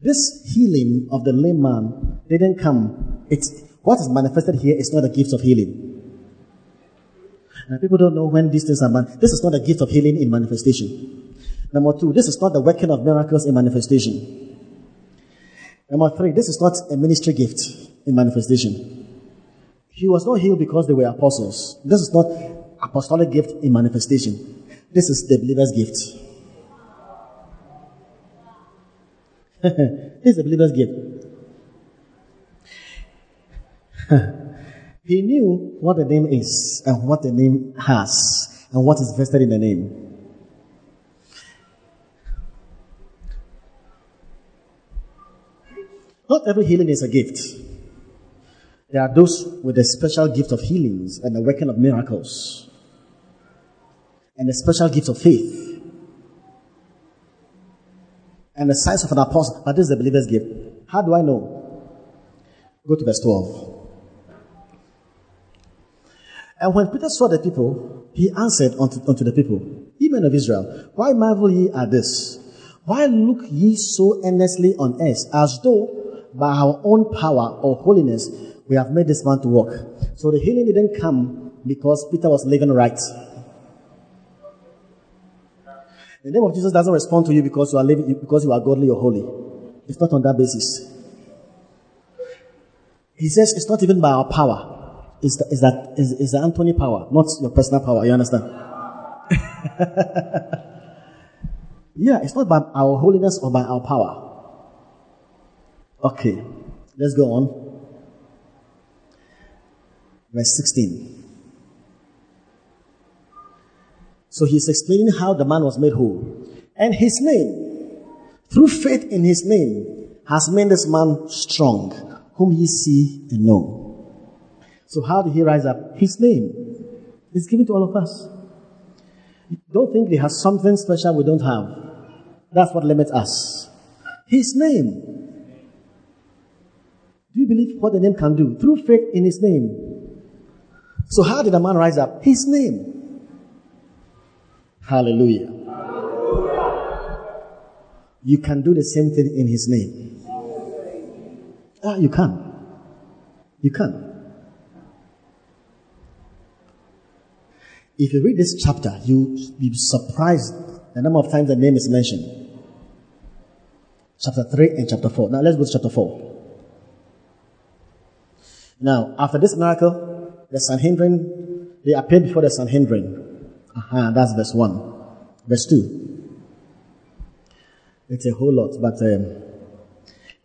This healing of the lame man didn't come. It's, what is manifested here is not a gift of healing. And people don't know when these things are man. This is not a gift of healing in manifestation. Number two, this is not the working of miracles in manifestation. Number three, this is not a ministry gift in manifestation. He was not healed because they were apostles. This is not apostolic gift in manifestation. This is the believer's gift. this is the believer's gift. he knew what the name is and what the name has and what is vested in the name. Not every healing is a gift. There are those with a special gift of healings and the working of miracles, and a special gift of faith, and the size of an apostle. But this is the believer's gift. How do I know? Go to verse 12. And when Peter saw the people, he answered unto, unto the people, Ye men of Israel, why marvel ye at this? Why look ye so earnestly on us, as though by our own power or holiness, we have made this man to walk. So the healing didn't come because Peter was living right. The name of Jesus doesn't respond to you because you are living because you are godly or holy. It's not on that basis. He says it's not even by our power. It's, the, it's that is it's the attorney power, not your personal power. You understand? yeah, it's not by our holiness or by our power. Okay, let's go on. Verse 16. So he's explaining how the man was made whole. And his name, through faith in his name, has made this man strong, whom ye see and know. So how did he rise up? His name is given to all of us. Don't think he has something special we don't have. That's what limits us. His name. Do you believe what the name can do? Through faith in his name. So how did a man rise up? His name. Hallelujah. You can do the same thing in his name. Ah, you can. You can. If you read this chapter, you will be surprised the number of times the name is mentioned. Chapter 3 and chapter 4. Now let's go to chapter 4. Now, after this miracle, the Sanhedrin, they appeared before the Sanhedrin. Aha, that's verse 1. Verse 2. It's a whole lot, but um,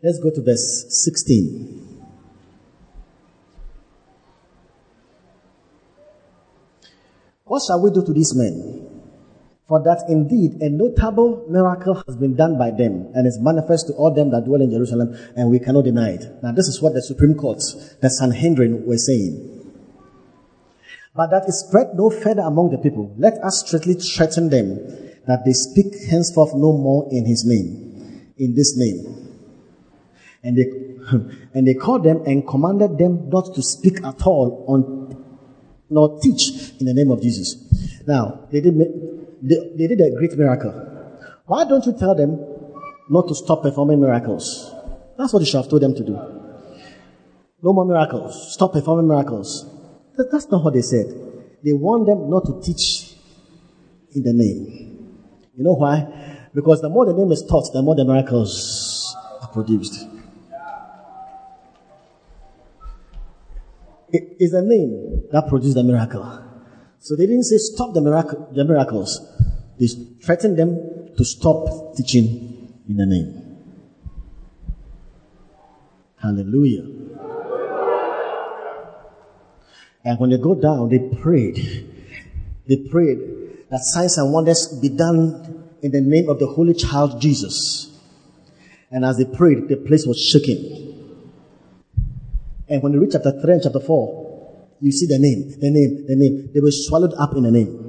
let's go to verse 16. What shall we do to these men? For that indeed a notable miracle has been done by them and is manifest to all them that dwell in Jerusalem, and we cannot deny it. Now, this is what the Supreme Court, the Sanhedrin, were saying. But that it spread no further among the people. Let us strictly threaten them that they speak henceforth no more in his name, in this name. And they, and they called them and commanded them not to speak at all on, nor teach in the name of Jesus. Now, they did, they, they did a great miracle. Why don't you tell them not to stop performing miracles? That's what you should have told them to do. No more miracles. Stop performing miracles. That, that's not what they said. They want them not to teach in the name. You know why? Because the more the name is taught, the more the miracles are produced. It is the name that produced the miracle. So they didn't say stop the, the miracles. They threatened them to stop teaching in the name. Hallelujah. And when they go down, they prayed. They prayed that signs and wonders be done in the name of the Holy Child Jesus. And as they prayed, the place was shaking. And when you read chapter 3 and chapter 4, you see the name, the name, the name. They were swallowed up in the name.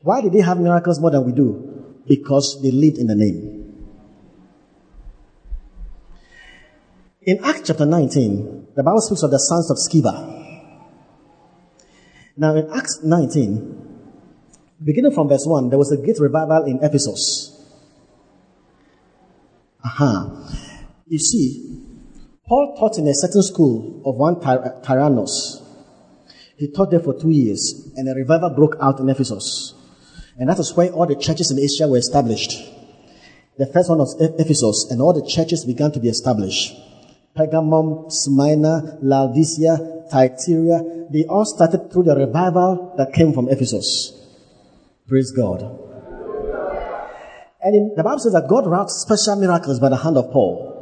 Why did they have miracles more than we do? Because they lived in the name. In Acts chapter 19, the Bible speaks of the sons of Sceva. Now in Acts 19, beginning from verse 1, there was a great revival in Ephesus. Aha. You see, Paul taught in a certain school of one Ty- Tyrannus. He taught there for two years, and a revival broke out in Ephesus. And that is where all the churches in Asia were established. The first one was Ephesus, and all the churches began to be established. Pergamum, Smyrna, Laodicea, Thyatira, they all started through the revival that came from Ephesus. Praise God. And in, the Bible says that God wrought special miracles by the hand of Paul.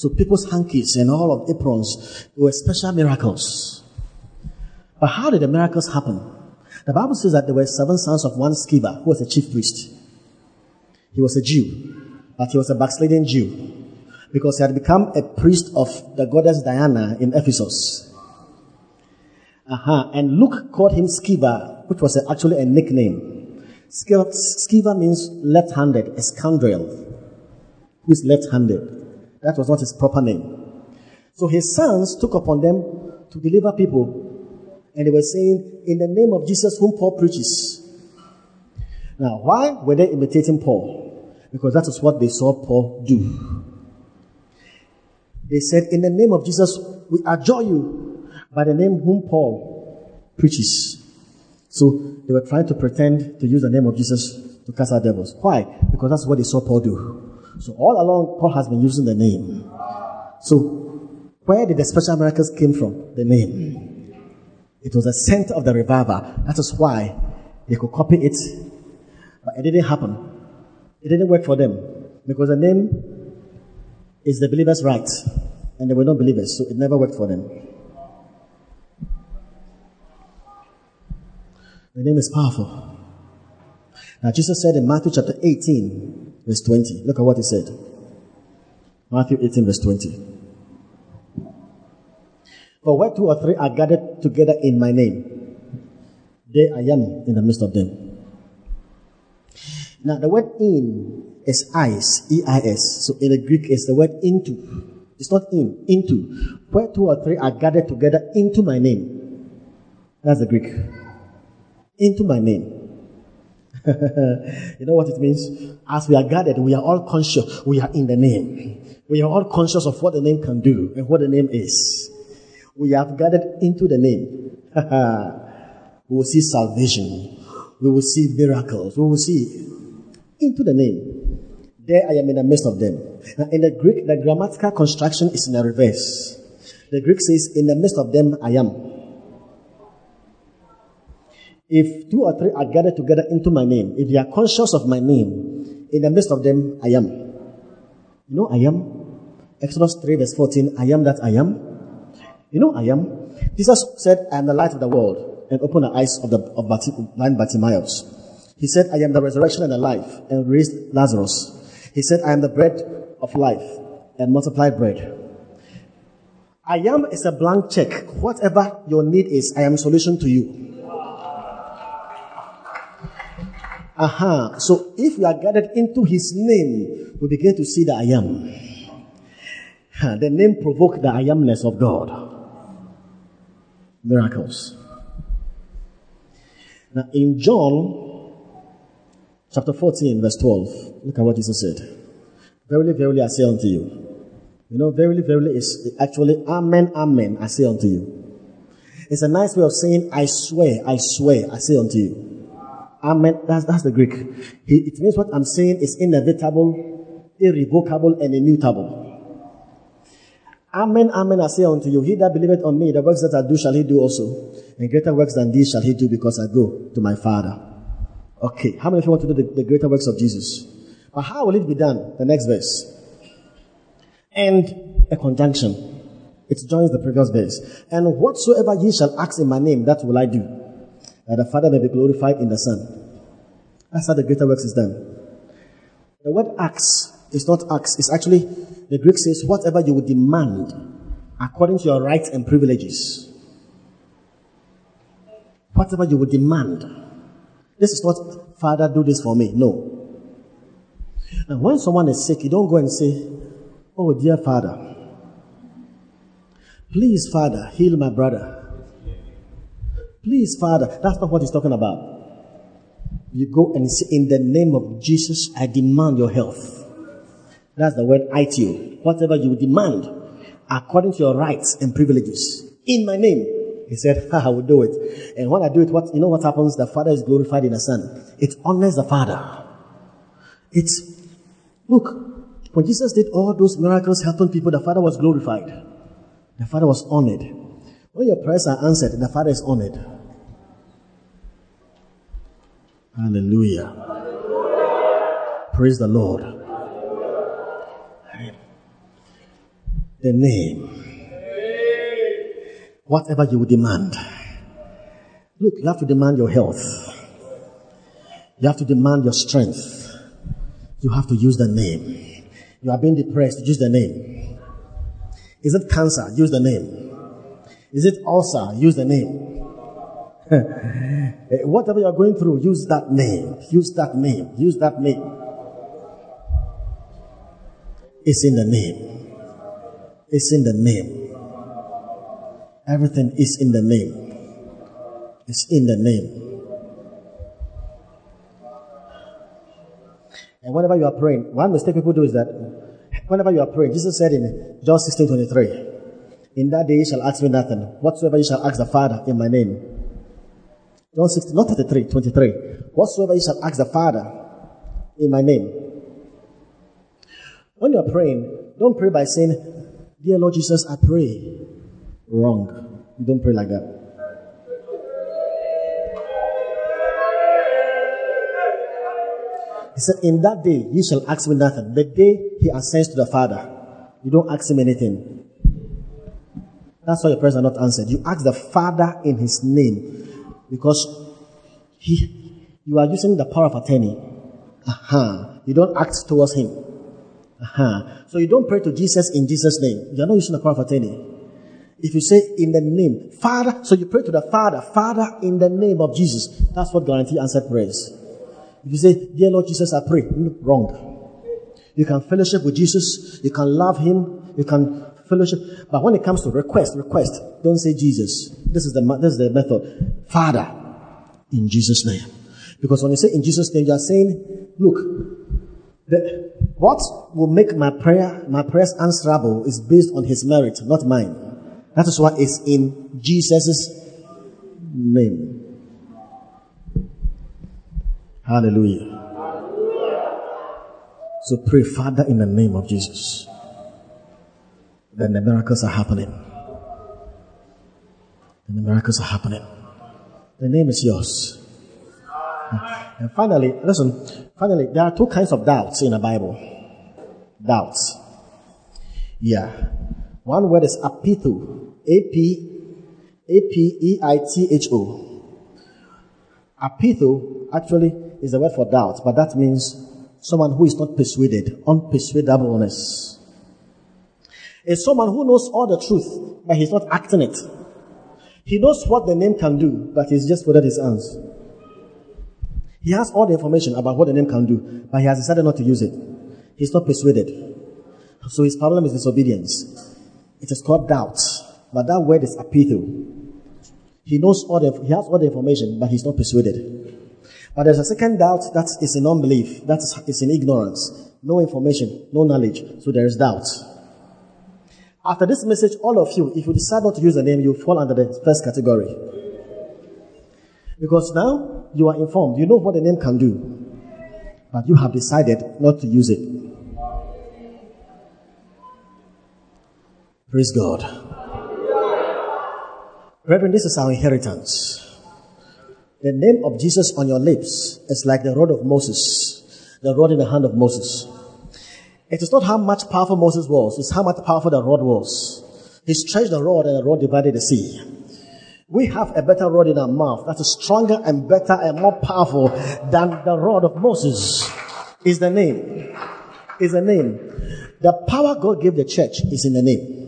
So people's hankies and all of aprons were special miracles. But how did the miracles happen? The Bible says that there were seven sons of one Sceva who was a chief priest. He was a Jew, but he was a backsliding Jew because he had become a priest of the goddess Diana in Ephesus. Uh-huh. And Luke called him Sceva, which was actually a nickname. Sceva means left-handed, a scoundrel who is left-handed. That was not his proper name. So his sons took upon them to deliver people. And they were saying, in the name of Jesus whom Paul preaches. Now, why were they imitating Paul? Because that is what they saw Paul do. They said, in the name of Jesus, we adjure you by the name whom Paul preaches. So they were trying to pretend to use the name of Jesus to cast out devils. Why? Because that's what they saw Paul do. So all along, Paul has been using the name. So where did the special miracles came from? The name. It was the center of the revival. That is why they could copy it, but it didn't happen. It didn't work for them because the name is the believer's right, and they were not believers, so it never worked for them. The name is powerful. Now, Jesus said in Matthew chapter 18, verse 20. Look at what he said. Matthew 18, verse 20. For where two or three are gathered together in my name, there I am in the midst of them. Now, the word in is eyes, E-I-S. So in the Greek, it's the word into. It's not in, into. Where two or three are gathered together into my name. That's the Greek. Into my name. you know what it means? As we are gathered, we are all conscious. We are in the name. We are all conscious of what the name can do and what the name is. We have gathered into the name. we will see salvation. We will see miracles. We will see into the name. There I am in the midst of them. Now, in the Greek, the grammatical construction is in the reverse. The Greek says, In the midst of them I am. If two or three are gathered together into my name, if they are conscious of my name, in the midst of them I am. You know, I am. Exodus 3, verse 14, I am that I am. You know, I am. Jesus said, I am the light of the world, and opened the eyes of the of blind Bartimaeus. He said, I am the resurrection and the life, and raised Lazarus. He said, I am the bread of life, and multiplied bread. I am is a blank check. Whatever your need is, I am solution to you. Aha. Uh-huh. So if we are gathered into his name, we begin to see the I am. The name provoked the I amness of God. Miracles. Now in John chapter 14, verse 12, look at what Jesus said. Verily, verily, I say unto you. You know, verily, verily is actually amen, amen, I say unto you. It's a nice way of saying, I swear, I swear, I say unto you. Amen. That's, that's the Greek. It means what I'm saying is inevitable, irrevocable, and immutable. Amen, amen, I say unto you, he that believeth on me, the works that I do shall he do also. And greater works than these shall he do because I go to my Father. Okay, how many of you want to do the, the greater works of Jesus? But how will it be done? The next verse. And a conjunction. It joins the previous verse. And whatsoever ye shall ask in my name, that will I do that the Father may be glorified in the Son. That's how the greater works is done. The word acts is not acts, it's actually, the Greek says, whatever you would demand according to your rights and privileges. Whatever you would demand. This is not, Father, do this for me. No. And when someone is sick, you don't go and say, Oh, dear Father, please, Father, heal my brother. Please, Father, that's not what he's talking about. You go and say, In the name of Jesus, I demand your health. That's the word aiteo. Whatever you demand, according to your rights and privileges, in my name. He said, I will do it. And when I do it, what, you know what happens? The Father is glorified in the Son. It honors the Father. It's, look, when Jesus did all those miracles helping people, the Father was glorified. The Father was honored. When your prayers are answered, the Father is honored. Hallelujah. Praise the Lord. The name. Whatever you demand. Look, you have to demand your health. You have to demand your strength. You have to use the name. You are being depressed, use the name. Is it cancer? Use the name. Is it ulcer? Use the name. Eh, whatever you are going through, use that name. Use that name. Use that name. It's in the name. It's in the name. Everything is in the name. It's in the name. And whenever you are praying, one mistake people do is that whenever you are praying, Jesus said in John 16 23, in that day you shall ask me nothing. Whatsoever you shall ask the Father in my name. John 16, not 33, 23. Whatsoever you shall ask the Father in my name. When you're praying, don't pray by saying, Dear Lord Jesus, I pray. Wrong. You don't pray like that. He said, In that day, you shall ask me nothing. The day he ascends to the Father, you don't ask him anything. That's why your prayers are not answered. You ask the Father in His name because He, you are using the power of attorney. Aha. You don't act towards him. Uh-huh. So you don't pray to Jesus in Jesus' name. You're not using the power of attorney. If you say in the name, Father, so you pray to the Father, Father in the name of Jesus. That's what guarantee answered prayers. If you say, Dear Lord Jesus, I pray, wrong. You can fellowship with Jesus, you can love him, you can fellowship. But when it comes to request, request, don't say Jesus. This is the this is the method. Father, in Jesus' name. Because when you say in Jesus' name, you are saying, look, the, what will make my prayer, my prayers answerable is based on his merit, not mine. That is why it's in Jesus' name. Hallelujah. So pray, Father, in the name of Jesus. Then the miracles are happening. Then the miracles are happening. The name is yours. And finally, listen, finally, there are two kinds of doubts in the Bible. Doubts. Yeah. One word is apitho. A-P, A-P-E-I-T-H-O. Apitho actually is the word for doubt, but that means someone who is not persuaded, unpersuadableness. It's someone who knows all the truth, but he's not acting it. He knows what the name can do, but he's just folded his hands. He has all the information about what the name can do, but he has decided not to use it. He's not persuaded. So his problem is disobedience. It is called doubt. But that word is apitho. He knows all the, he has all the information, but he's not persuaded. But there's a second doubt that is in unbelief. That is in ignorance. No information, no knowledge. So there is doubt. After this message, all of you, if you decide not to use the name, you fall under the first category. Because now you are informed, you know what the name can do. But you have decided not to use it. Praise God. Reverend, this is our inheritance. The name of Jesus on your lips is like the rod of Moses, the rod in the hand of Moses. It is not how much powerful Moses was, it's how much powerful the rod was. He stretched the rod and the rod divided the sea. We have a better rod in our mouth that is stronger and better and more powerful than the rod of Moses. Is the name. Is the name. The power God gave the church is in the name.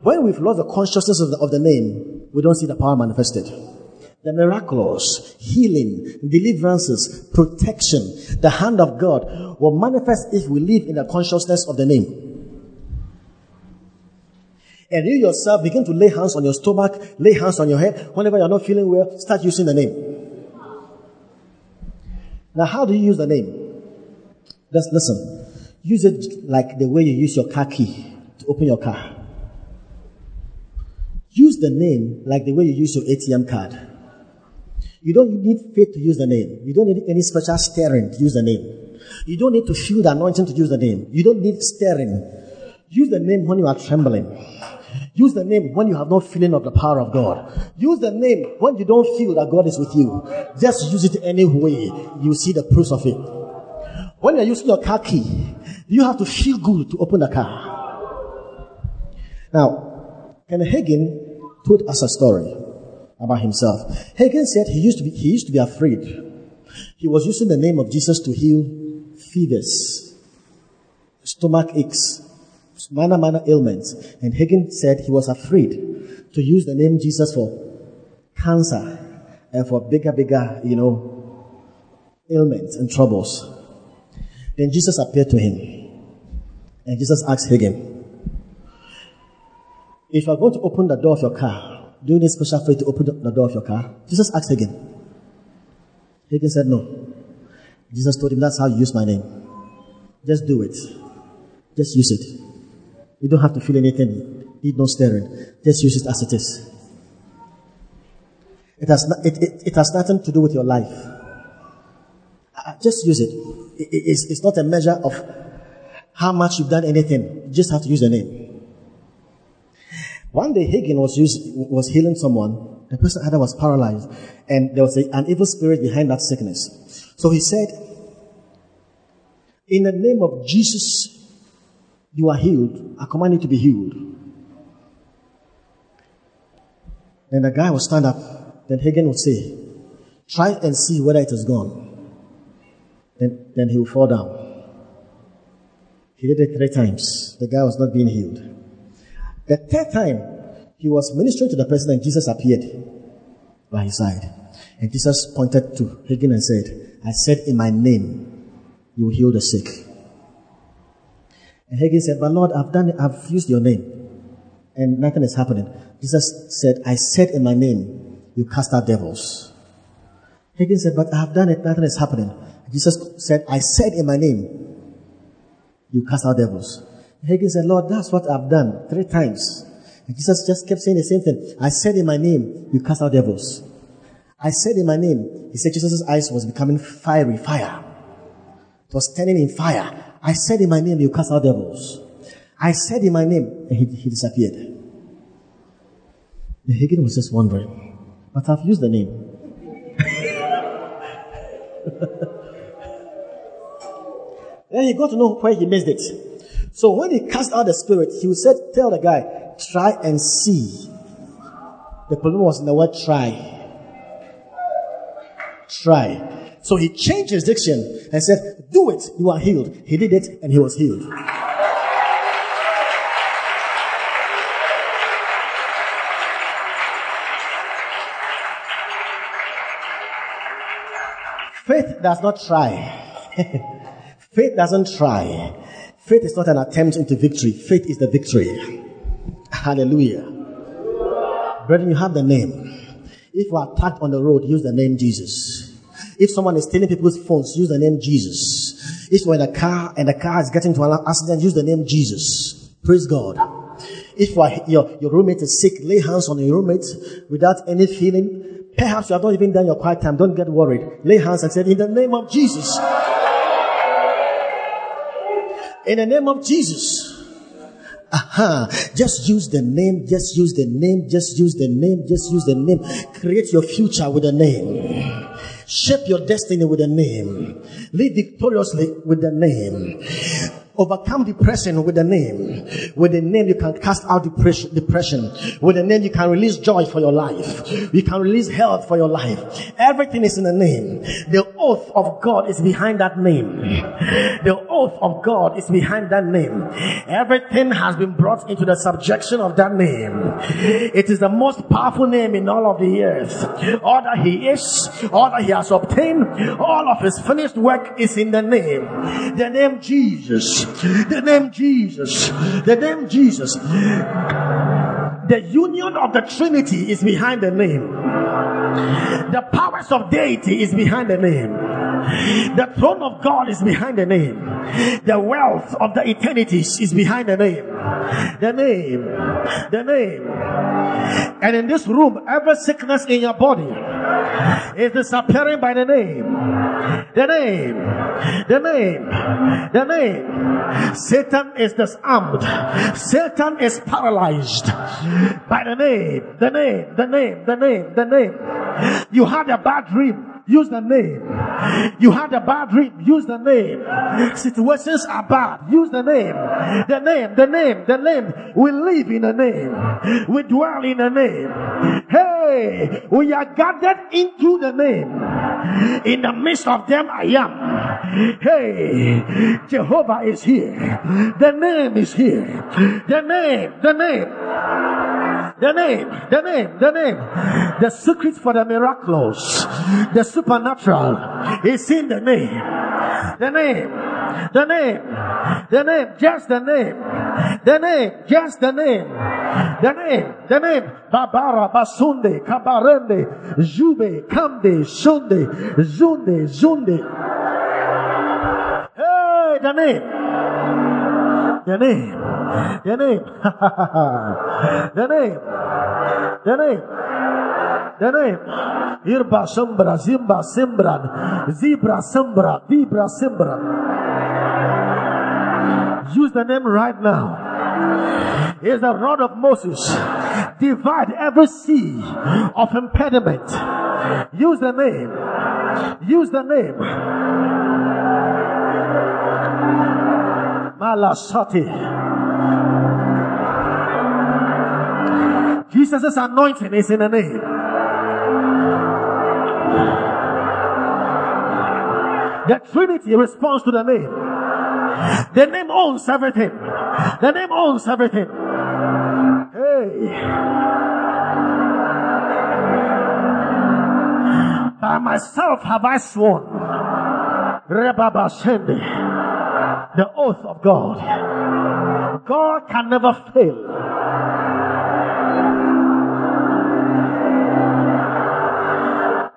When we've lost the consciousness of the, of the name, we don't see the power manifested. The miraculous, healing, deliverances, protection, the hand of God will manifest if we live in the consciousness of the name. And you yourself begin to lay hands on your stomach, lay hands on your head. Whenever you're not feeling well, start using the name. Now, how do you use the name? Just listen. Use it like the way you use your car key to open your car. Use the name like the way you use your ATM card. You don't need faith to use the name. You don't need any special stirring to use the name. You don't need to feel the anointing to use the name. You don't need stirring. Use the name when you are trembling. Use the name when you have no feeling of the power of God. Use the name when you don't feel that God is with you. Just use it any way you see the proofs of it. When you're using your car key, you have to feel good to open the car. Now, Ken Hagin told us a story about himself. Hagin said he used to be, he used to be afraid. He was using the name of Jesus to heal fevers, stomach aches, minor, minor ailments. And Hagin said he was afraid to use the name Jesus for cancer and for bigger, bigger, you know, ailments and troubles. Then Jesus appeared to him. And Jesus asked Hagin, if you are going to open the door of your car, do you need special faith to open the door of your car? Jesus asked Hagin. Hagin said no. Jesus told him, that's how you use my name. Just do it. Just use it. You don't have to feel anything. Need no stirring. Just use it as it is. It has, it, it, it has nothing to do with your life. Uh, just use it. it it's, it's not a measure of how much you've done anything. You just have to use the name. One day Hagin was, used, was healing someone. The person either was paralyzed and there was a, an evil spirit behind that sickness. So he said, in the name of Jesus, you are healed. I command you to be healed. Then the guy will stand up. Then Hagin would say, try and see whether it is gone. then, then he will fall down. He did it three times. The guy was not being healed. The third time, he was ministering to the person and Jesus appeared by his side. And Jesus pointed to Hagin and said, I said in my name, you will heal the sick. And Hagin said, but Lord, I've done I've used your name and nothing is happening. Jesus said, I said in my name, you cast out devils. Hagin said, but I have done it, nothing is happening. Jesus said, I said in my name, you cast out devils. Hagin said, Lord, that's what I've done three times. And Jesus just kept saying the same thing. I said in my name, you cast out devils. I said in my name. He said Jesus' eyes was becoming fiery, fire. It was turning in fire. I said in my name, you cast out devils. I said in my name, and he, he disappeared. The was just wondering, but I've used the name. then he got to know where he missed it. So when he cast out the spirit, he said, tell the guy, try and see. The problem was in the word try. Try. So he changed his diction and said, do it, you are healed. He did it and he was healed. Faith does not try. Faith doesn't try. Faith is not an attempt into victory. Faith is the victory. Hallelujah. Brethren, you have the name. If you are attacked on the road, use the name Jesus. If someone is stealing people's phones, use the name Jesus. If you're in a car and the car is getting to an accident, use the name Jesus. Praise God. If your, your roommate is sick, lay hands on your roommate without any feeling. Perhaps you have not even done your quiet time. Don't get worried. Lay hands and say, in the name of Jesus. In the name of Jesus. Aha. Just use the name, just use the name, just use the name, just use the name. Create your future with a name. Shape your destiny with a name. Live victoriously with the name. Overcome depression with the name. With the name you can cast out depression. With the name you can release joy for your life. You can release health for your life. Everything is in the name. The oath of God is behind that name. The oath of God is behind that name. Everything has been brought into the subjection of that name. It is the most powerful name in all of the earth. All that he is, all that he has obtained, all of his finished work is in the name. The name Jesus. The name Jesus. The name Jesus. The union of the Trinity is behind the name. The powers of deity is behind the name. The throne of God is behind the name. The wealth of the eternities is behind the name. The name. The name. And in this room, every sickness in your body is disappearing by the name. The name. The name. The name. Satan is disarmed. Satan is paralyzed by the name. The name. The name. The name. The name. You had a bad dream. Use the name. You had a bad dream. Use the name. Situations are bad. Use the name. The name. The name. The name. We live in the name. We dwell in the name. Hey, we are gathered into the name. In the midst of them, I am. Hey, Jehovah is here. The name is here. The name. The name. The name, the name, the name. The secret for the miraculous, the supernatural is in the name. The name, the name, the name, just the name. The name, just the name. The name, the name. Babara, Basunde, Kabarende, Jube, Kamde, Sunde, Zunde, Zunde. Hey, the name. The name. The name. the name. The name. The name. Irba Sambra, Zimba Simbran, Zebra Sambra, Vibra Simbran. Use the name right now. Is the rod of Moses. Divide every sea of impediment. Use the name. Use the name. Malasati. Jesus' anointing is in the name. The Trinity responds to the name. The name owns everything. The name owns everything. Hey. By myself have I sworn. Rebabashende. The oath of God. God can never fail.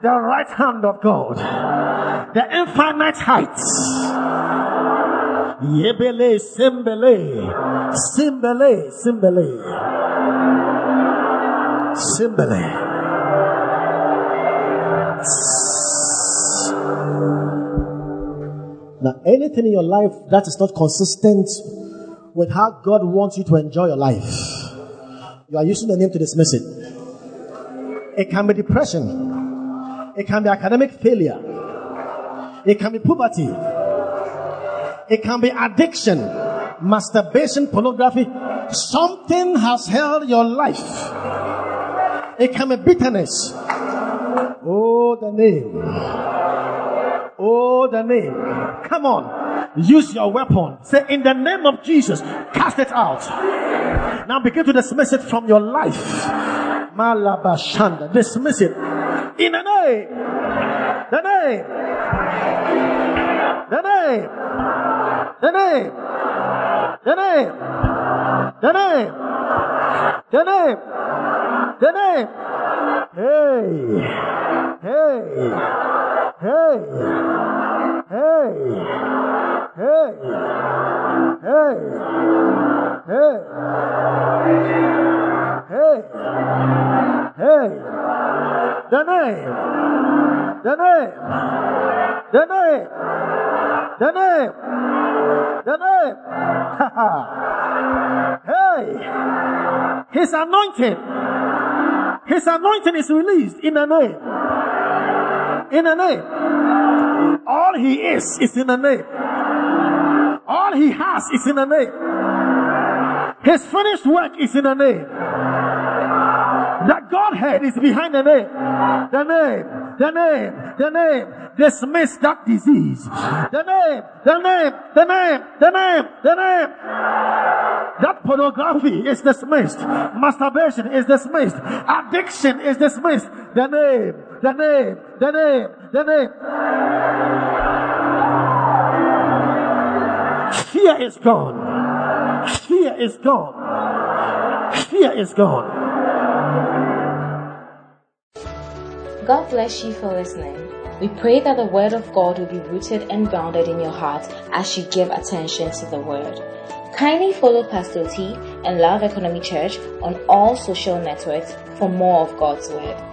The right hand of God. The infinite heights. Yebele, Simbele, Simbele, Simbele, Simbele. Now, anything in your life that is not consistent with how God wants you to enjoy your life, you are using the name to dismiss it. It can be depression, it can be academic failure, it can be poverty, it can be addiction, masturbation, pornography. Something has held your life. It can be bitterness. Oh, the name. Oh, the name. Come on. Use your weapon. Say, in the name of Jesus, cast it out. Now begin to dismiss it from your life. Malabashanda. Dismiss it. In the name. The name. The name. The name. The name. The name. The name. The name. Hey. Hey. Hey. Hey. Hey. Hey. Hey. Hey. Hey. The name. The name. The name. The name. The name. hey. His anointing. His anointing is released in the name. In the name. All he is is in the name. All he has is in the name. His finished work is in the name. The Godhead is behind the name. The name. The name. The name. Dismiss that disease. The name. The name. The name. The name. The name. That pornography is dismissed. Masturbation is dismissed. Addiction is dismissed. The name. The name. The name. Fear is gone. Fear is gone. Fear is gone. God bless you for listening. We pray that the Word of God will be rooted and grounded in your heart as you give attention to the Word. Kindly follow Pastor T and Love Economy Church on all social networks for more of God's Word.